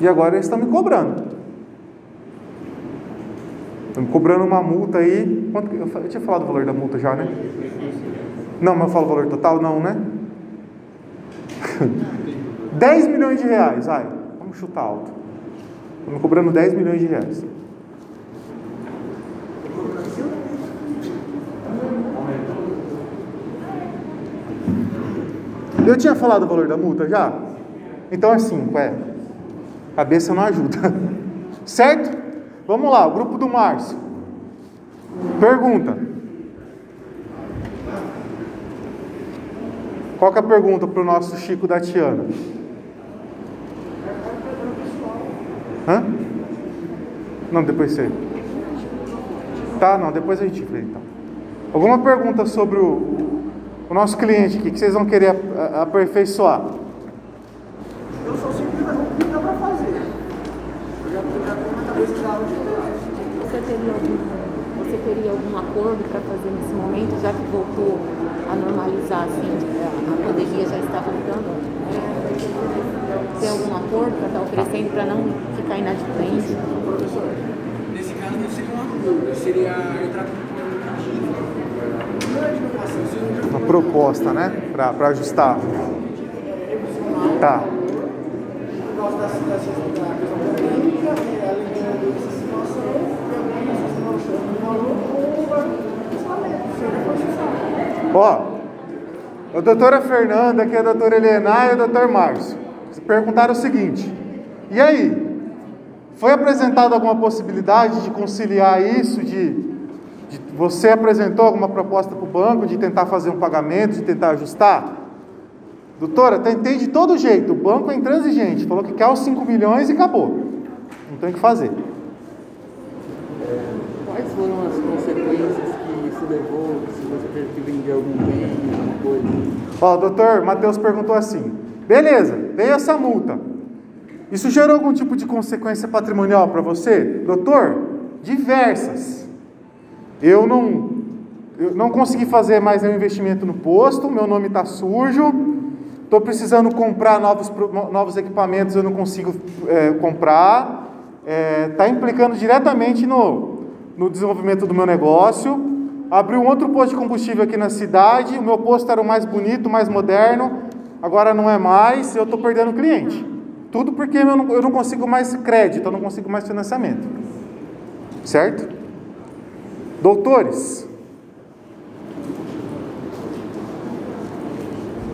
Speaker 1: E agora eles estão me cobrando. Estão me cobrando uma multa aí. Quanto, eu, eu tinha falado o valor da multa já, né? Não, mas eu falo o valor total? Não, né? [laughs] 10 milhões de reais, vai. Vamos chutar alto. Me cobrando 10 milhões de reais. Eu tinha falado o valor da multa já? Então é 5, é. Cabeça não ajuda. [laughs] Certo? Vamos lá, o grupo do Márcio. Pergunta. Qual é a pergunta para o nosso Chico da Tiana? Não, depois você. Tá, não, depois a gente vê então. Alguma pergunta sobre o, o nosso cliente aqui que vocês vão querer aperfeiçoar?
Speaker 2: Eu sou simples, mas o que dá para fazer? Eu já tenho na cabeça onde
Speaker 4: Você teria algum, você teria algum acordo para fazer nesse momento, já que voltou a normalizar, assim, a pandemia já está voltando? né? Tem algum acordo para estar oferecendo para não ficar inadimplente?
Speaker 2: Professor, nesse caso não seria um acordo, seria entrar com uma
Speaker 1: Uma proposta, né? Para ajustar. Tá.
Speaker 2: por causa da situação, e valor ou
Speaker 1: Ó, a doutora Fernanda, que é a doutora Helena e o doutor Márcio, perguntaram o seguinte: e aí? Foi apresentada alguma possibilidade de conciliar isso? De, de você apresentou alguma proposta para o banco de tentar fazer um pagamento, de tentar ajustar? Doutora, tentei de todo jeito. O banco é intransigente, falou que quer os 5 milhões e acabou. Não tem o que fazer.
Speaker 5: Quais foram as consequências que isso
Speaker 2: devolvo, se você teve que vender algum bem, alguma coisa.
Speaker 1: Ó, o doutor Matheus perguntou assim: beleza, veio essa multa. Isso gerou algum tipo de consequência patrimonial para você? Doutor, diversas. Eu não, eu não consegui fazer mais nenhum investimento no posto, meu nome está sujo, estou precisando comprar novos, novos equipamentos, eu não consigo é, comprar. Está é, implicando diretamente no, no desenvolvimento do meu negócio. Abri um outro posto de combustível aqui na cidade, o meu posto era o mais bonito, mais moderno, agora não é mais, eu estou perdendo cliente. Tudo porque eu não, eu não consigo mais crédito, eu não consigo mais financiamento. Certo? Doutores.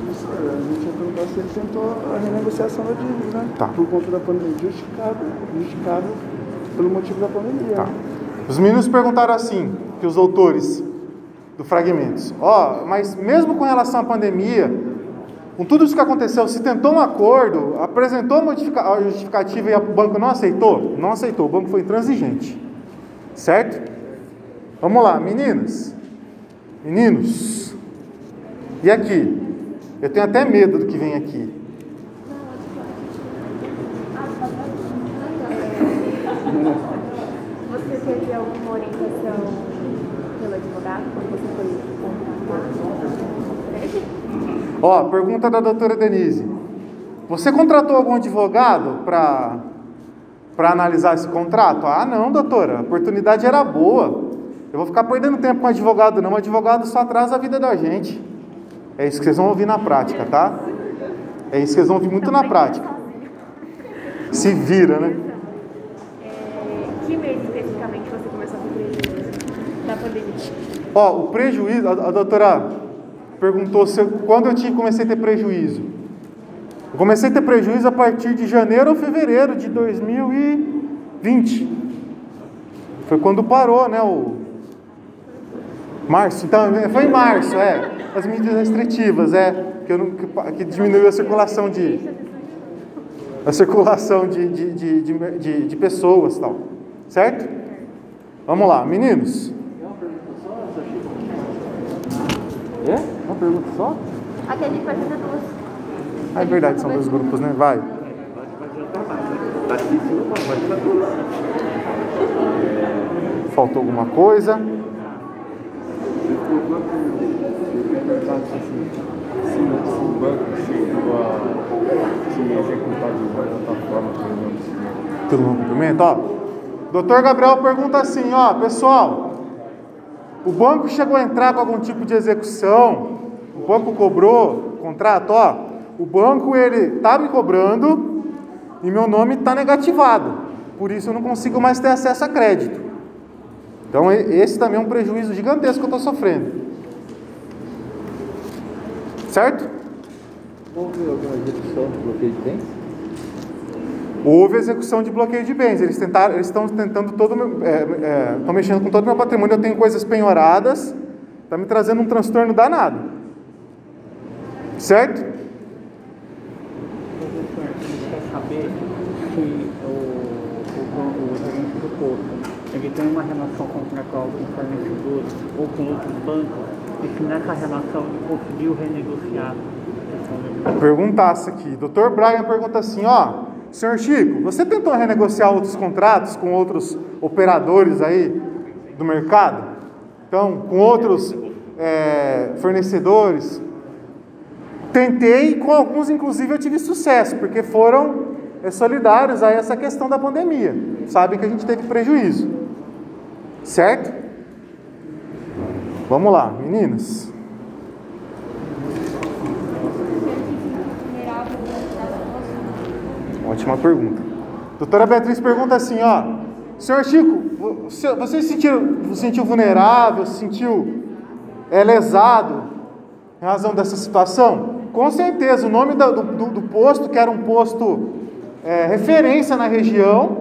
Speaker 2: A gente ia perguntar se ele tentou a renegociação da dívida, né?
Speaker 1: Tá.
Speaker 2: Por conta da pandemia. Justificável. Justificável pelo motivo da pandemia.
Speaker 1: Tá.
Speaker 2: né?
Speaker 1: Os meninos perguntaram assim, que os doutores do Fragmentos. Ó, mas mesmo com relação à pandemia, com tudo isso que aconteceu, se tentou um acordo, apresentou a justificativa e o banco não aceitou? Não aceitou, o banco foi intransigente. Certo? Vamos lá, meninas. Meninos. E aqui? Eu tenho até medo do que vem aqui.
Speaker 4: Você teve alguma orientação pelo advogado quando você foi?
Speaker 1: Ó, pergunta da doutora Denise. Você contratou algum advogado para para analisar esse contrato? Ah, não, doutora, a oportunidade era boa. Eu vou ficar perdendo tempo com advogado, não. O advogado só atrasa a vida da gente. É isso que vocês vão ouvir na prática, tá? É isso que vocês vão ouvir muito na prática. Se vira, né?
Speaker 4: É, que mês especificamente você começou a ter prejuízo da pandemia?
Speaker 1: Ó, o prejuízo, a, a doutora perguntou se quando eu tive, comecei a ter prejuízo. Eu comecei a ter prejuízo a partir de janeiro ou fevereiro de 2020. Foi quando parou, né? O março, então foi em março, é. As medidas restritivas, é que, eu não, que, que diminuiu a circulação de a circulação de, de, de, de- de pessoas, tal. Certo? Vamos lá, meninos. É? Uma pergunta só?
Speaker 6: Aqui a gente vai fazer duas.
Speaker 1: Ah, é verdade, são dois grupos, né? Vai. Faltou alguma coisa?
Speaker 5: Se o banco chegou a te executar de uma outra forma, pelo
Speaker 1: ó. Doutor Gabriel pergunta assim, ó, pessoal. O banco chegou a entrar com algum tipo de execução? O banco cobrou contrato, ó. O banco ele tá me cobrando e meu nome está negativado. Por isso eu não consigo mais ter acesso a crédito. Então esse também é um prejuízo gigantesco que eu estou sofrendo. Certo?
Speaker 5: Houve alguma execução de bloqueio de bens?
Speaker 1: Houve execução de bloqueio de bens. Eles tentaram, eles estão tentando todo, meu- é, é, estão mexendo com todo o meu patrimônio. Eu tenho coisas penhoradas. Está me trazendo um transtorno danado. Certo?
Speaker 7: Professor, a gente quer saber se o, o, gerente do posto ele tem uma relação contratual com fornecedores ou com outros bancos e se nessa relação ele conseguiu renegociar.
Speaker 1: Perguntasse aqui. Dr. Brian pergunta assim, ó, senhor Chico, você tentou renegociar outros contratos com outros operadores aí do mercado? Então, com outros é, fornecedores? Tentei, com alguns inclusive eu tive sucesso, porque foram é, solidários a essa questão da pandemia. Sabem que a gente teve prejuízo. Certo? Vamos lá, meninas. Ótima pergunta. Doutora Beatriz pergunta assim, ó. Senhor Chico, você, se sentiu, se sentiu vulnerável, se sentiu é, lesado em razão dessa situação? Com certeza, o nome do, do- do posto, que era um posto é, referência na região,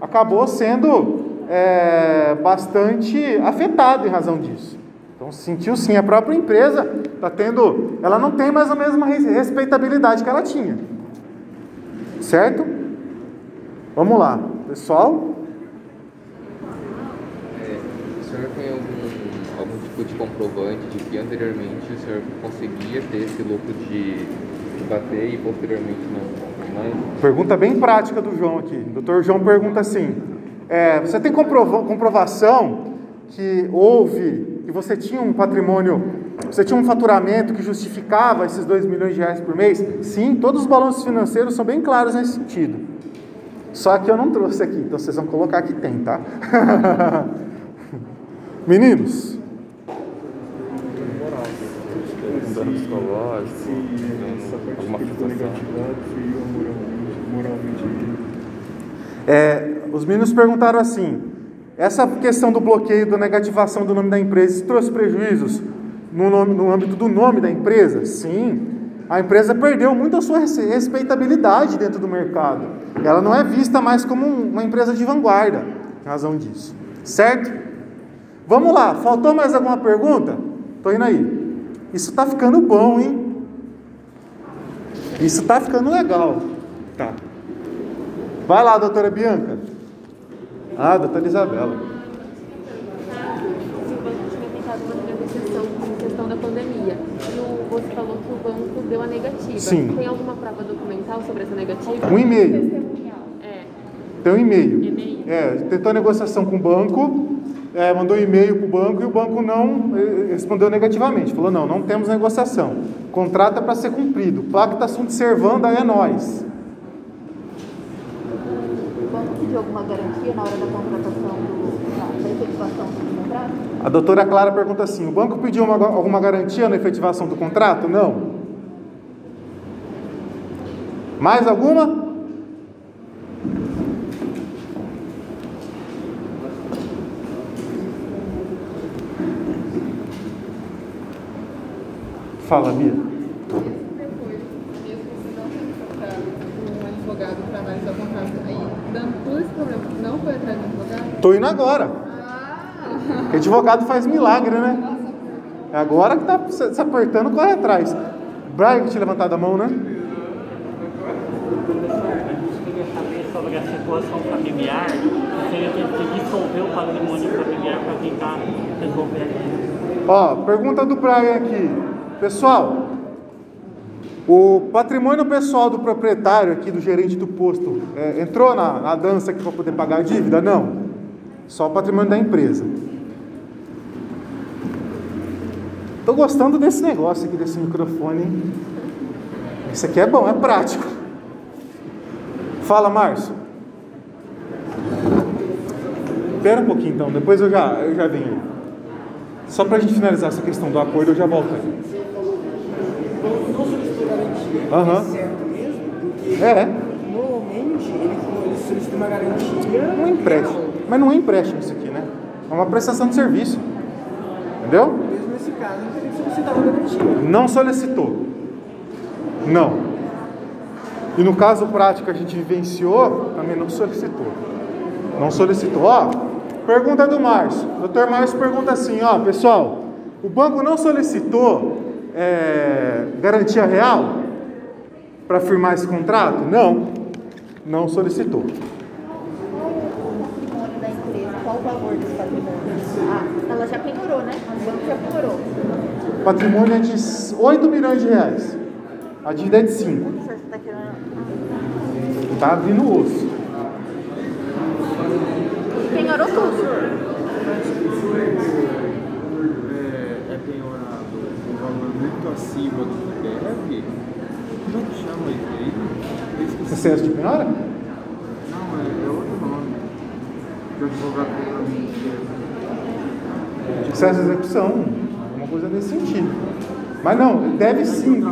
Speaker 1: acabou sendo é, bastante afetado em razão disso. Então sentiu sim, a própria empresa está tendo, ela não tem mais a mesma res- respeitabilidade que ela tinha. Certo? Vamos lá, pessoal.
Speaker 8: É, o senhor tem algum, algum tipo de comprovante de que anteriormente o senhor conseguia ter esse lucro de, de bater e posteriormente não? Mas,
Speaker 1: Pergunta bem prática do João aqui. O doutor João pergunta assim: é, você tem comprova- comprovação que houve, que você tinha um patrimônio, você tinha um faturamento que justificava esses 2 milhões de reais por mês? Sim, todos os balanços financeiros são bem claros nesse sentido. Só que eu não trouxe aqui, então vocês vão colocar que tem, tá? [laughs] Meninos, É, os meninos perguntaram assim: essa questão do bloqueio, da negativação do nome da empresa, trouxe prejuízos no, nome- no âmbito do nome da empresa? Sim. A empresa perdeu muito a sua res- respeitabilidade dentro do mercado. Ela não é vista mais como um- uma empresa de vanguarda, em razão disso. Certo? Vamos lá, faltou mais alguma pergunta? Tô indo aí. Isso tá ficando bom, hein? Isso tá ficando legal. Tá. Vai lá, doutora Bianca. Ah, doutora Isabela.
Speaker 4: Da pandemia e o, você falou que o banco deu a negativa.
Speaker 1: Sim.
Speaker 4: Tem alguma prova documental sobre essa negativa?
Speaker 1: Um e-mail.
Speaker 4: É.
Speaker 1: Tem um e-mail.
Speaker 4: E-mail.
Speaker 1: É, tentou negociação com o banco, é, mandou um e-mail para o banco e o banco não eh, respondeu negativamente. Falou: não, não temos negociação. Contrato é para ser cumprido. Pacta sunt servanda é nós.
Speaker 6: O banco pediu alguma garantia na hora da contratação da efetivação do contrato?
Speaker 1: A doutora Clara pergunta assim: o banco pediu uma- alguma garantia na efetivação do contrato? Não. Mais alguma? Fala, Bia.
Speaker 9: depois, mesmo se não tendo contrato um advogado para analisar o contrato, aí dando todo esse problema, não foi atrás do advogado?
Speaker 1: Tô indo agora.
Speaker 9: Ah!
Speaker 1: Porque advogado faz milagre, né? É agora que tá se apertando, corre atrás. Brian que tinha levantado a mão, né?
Speaker 7: Professor, a gente queria saber sobre a situação familiar. Você ia ter que dissolver o patrimônio familiar para tentar resolver aquilo.
Speaker 1: Ó, pergunta do Brian aqui. Pessoal, o patrimônio pessoal do proprietário aqui, do gerente do posto, é, entrou na, na dança aqui para poder pagar a dívida? Não. Só o patrimônio da empresa. Tô gostando desse negócio aqui, desse microfone. hein? Isso aqui é bom, é prático. Fala, Márcio. Espera um pouquinho então, depois eu já, eu já venho. Só para a gente finalizar essa questão do acordo, eu já volto aí. Aham.
Speaker 2: É certo mesmo? Porque normalmente ele, ele solicita uma garantia.
Speaker 1: um empréstimo. Mas não é empréstimo isso aqui, né? É uma prestação de serviço. Entendeu?
Speaker 2: Mesmo nesse caso, ele teria que solicitar uma garantia.
Speaker 1: Não solicitou. Não. E no caso prático que a gente vivenciou, também não solicitou. Não solicitou. Ó, pergunta do Márcio. Doutor Márcio pergunta assim, ó, pessoal, o banco não solicitou é, garantia real para firmar esse contrato? Não. Não solicitou.
Speaker 6: Qual o patrimônio da empresa? Qual o valor desse patrimônio? Ah, ela já penhorou, né? O banco já penhorou.
Speaker 1: O patrimônio é de 8 milhões de reais. A dívida é de 5.
Speaker 6: Quanto você está querendo?
Speaker 1: Tá abrindo o osso.
Speaker 6: Penhorou tudo.
Speaker 5: é, é penhorado um valor muito acima do que deve, como que chama isso aí?
Speaker 1: Excesso de penhora?
Speaker 5: Não, é, é outro nome. Que o advogado pra mim. que
Speaker 1: Excesso de execução. Alguma coisa nesse sentido. Mas não, deve sim.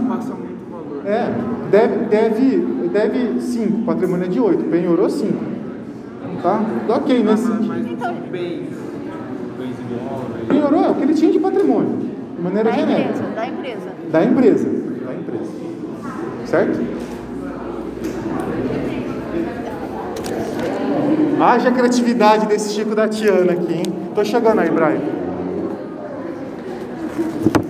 Speaker 1: É, deve, deve, deve 5. Patrimônio é de 8. Penhorou 5. Tá? Ok nesse
Speaker 5: Mas,
Speaker 1: sentido.
Speaker 5: mas imóveis.
Speaker 1: Penhorou é o que ele tinha de patrimônio. De maneira
Speaker 6: Da
Speaker 1: genérica.
Speaker 6: empresa, da empresa.
Speaker 1: Da empresa. Da empresa. Certo? Haja criatividade desse Chico da Tiana aqui, hein? Tô chegando aí, Brian.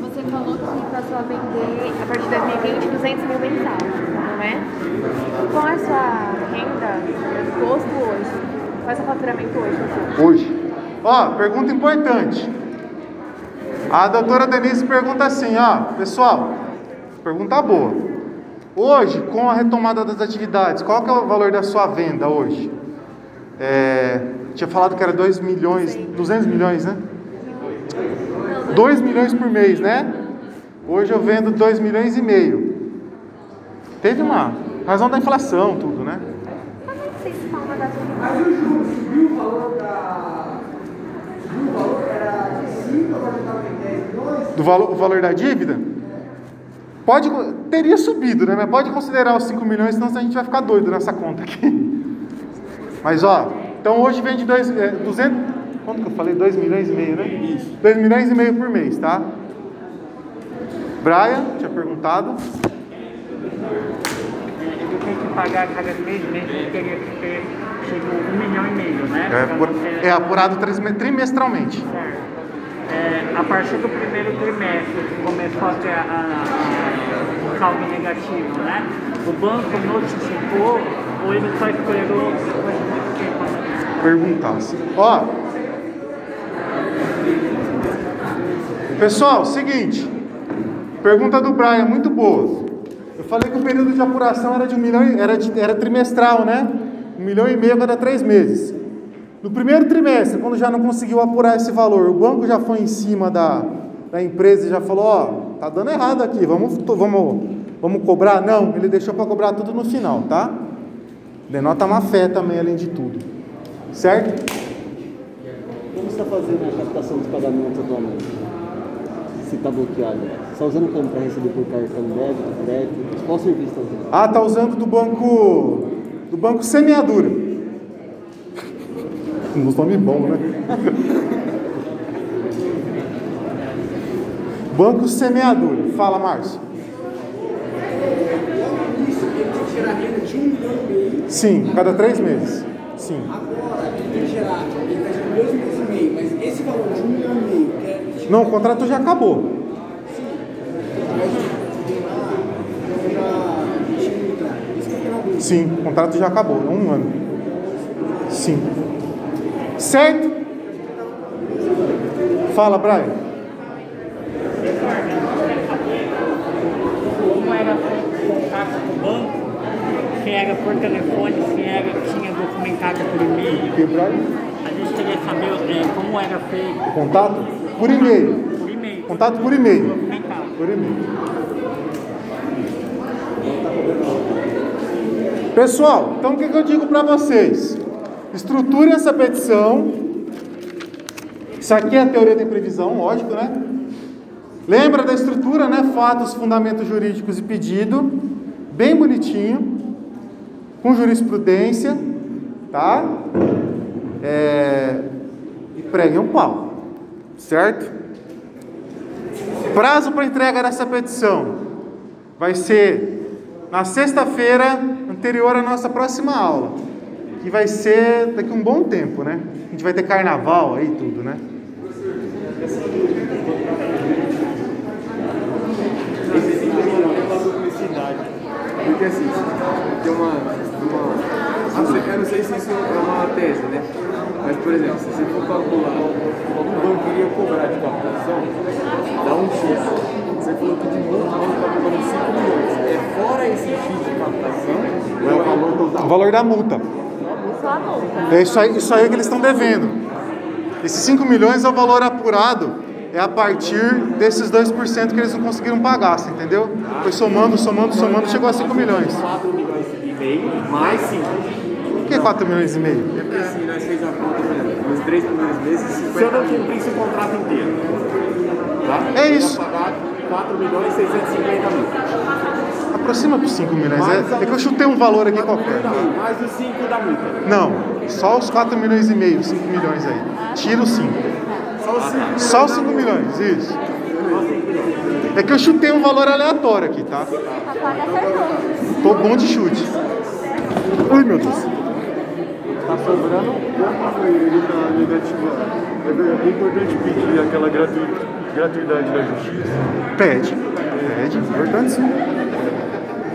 Speaker 4: Você falou que passou a vender a partir de 2020 200 mil mensais, não é? Qual é a sua renda do posto hoje? Qual é o seu faturamento hoje?
Speaker 1: Hoje. Ó, pergunta importante. A doutora Denise pergunta assim, ó, pessoal, pergunta boa. Hoje, com a retomada das atividades, qual que é o valor da sua venda hoje? É, tinha falado que era 2 milhões, 200 milhões, né? 2 milhões por mês, né? Hoje eu vendo 2 milhões e meio. Teve uma razão da inflação, tudo, né?
Speaker 6: Como é que vocês falam das
Speaker 2: Mas o juros subiu o valor da. Subiu o valor, era de 5, agora estava em 10 milhões.
Speaker 1: Do valor, o valor da dívida? Pode, teria subido, né? Mas pode considerar os 5 milhões, senão a gente vai ficar doido nessa conta aqui. Mas ó, então hoje vende dois, é, 200, quanto que eu falei? 2 milhões e meio, né? Isso. 2 milhões e meio por mês, tá? Brian, tinha perguntado.
Speaker 7: Ele tem que pagar cada três meses, teria que ter chegou um milhão e meio, né?
Speaker 1: É,
Speaker 7: você-
Speaker 1: é apurado trimestralmente.
Speaker 7: Certo. É, a partir do primeiro trimestre que começou a ter a, a- o saldo negativo, né? O banco notificou ou ele só esperou depois de muito tempo?
Speaker 1: Perguntasse. Ó. Pessoal, seguinte. Pergunta do Brian, muito boa. Eu falei que o período de apuração era de um milhão, era, de- era trimestral, né? Um milhão e meio a cada três meses. No primeiro trimestre, quando já não conseguiu apurar esse valor, o banco já foi em cima da, da empresa e já falou, ó, tá dando errado aqui, vamos, vamos, vamos cobrar? Não, ele deixou para cobrar tudo no final, tá? Denota má fé também, além de tudo. Certo?
Speaker 10: Como você está fazendo a captação dos pagamentos atualmente? Se está bloqueado? Você está usando como para receber por cartão débito, crédito? Qual serviço está usando?
Speaker 1: Ah, tá usando do banco do banco semeadura. [laughs] Um nome bom, né? [laughs] banco semeadura. Fala, Márcio.
Speaker 2: Isso, ele tem que gerar renda de 1 milhão e meio.
Speaker 1: Sim, cada três meses. Sim.
Speaker 2: Agora, gerar, ele vai gerar 2 milhões e meio, mas esse valor de 1 milhão e meio, que é
Speaker 1: Não, o contrato já acabou.
Speaker 2: Mas já. Isso que.
Speaker 1: Sim, o contrato já acabou, é um ano. Sim. Certo? Fala, Brian.
Speaker 7: Como era contato com o banco, se era por telefone, se era, tinha documentado por e-mail. A gente queria saber é, como era feito
Speaker 1: Contato? Por e-mail.
Speaker 7: por e-mail.
Speaker 1: Contato por e-mail.
Speaker 7: Documentado.
Speaker 1: Por e-mail. Pessoal, então o que que eu digo para vocês? Estruture essa petição. Isso aqui é a teoria de previsão, lógico, né? Lembra da estrutura, né? Fatos, fundamentos jurídicos e pedido. Bem bonitinho. Com jurisprudência, tá? É... E preguem um pau. Certo? Prazo para entrega dessa petição vai ser na sexta-feira anterior à nossa próxima aula, que vai ser daqui a um bom tempo, né? A gente vai ter carnaval aí tudo, né?
Speaker 5: Porque assim, tem uma. uma eu não sei se isso é uma tese, né? Mas, por exemplo, se você for calcular o banco iria cobrar de captação, dá um X. Você falou que de multa o banco está cobrando 5 milhões. É fora esse X de captação ou é o valor
Speaker 1: O
Speaker 5: total?
Speaker 1: valor da multa.
Speaker 6: Só a multa.
Speaker 1: É isso aí, isso aí que eles estão devendo. Esses 5 milhões é o valor apurado, é a partir desses 2% que eles não conseguiram pagar, você entendeu? Foi somando, somando, somando, chegou a 5 milhões.
Speaker 5: 4 milhões e meio mais 5.
Speaker 1: Por que 4 milhões e meio?
Speaker 5: É porque assim, nós fez a conta, por nos três primeiros meses, se eu não cumprisse o contrato inteiro, tá?
Speaker 1: É isso.
Speaker 5: Eu pagar 4 milhões e 650 mil.
Speaker 1: Aproxima para 5 milhões. É, é que eu chutei um valor aqui qualquer.
Speaker 5: Mais os 5 da multa.
Speaker 1: Não, só os 4 milhões e meio, 5 milhões aí. Tira os 5.
Speaker 5: Só os 5
Speaker 1: Só os 5 milhões, isso. É que eu chutei um valor aleatório aqui, tá?
Speaker 6: A placa acertou.
Speaker 1: Tô bom de chute. Ui, meu Deus.
Speaker 11: Tá sobrando pouco ele negativado. É importante pedir aquela gratu... gratuidade da justiça.
Speaker 1: Pede. Pede, importante sim.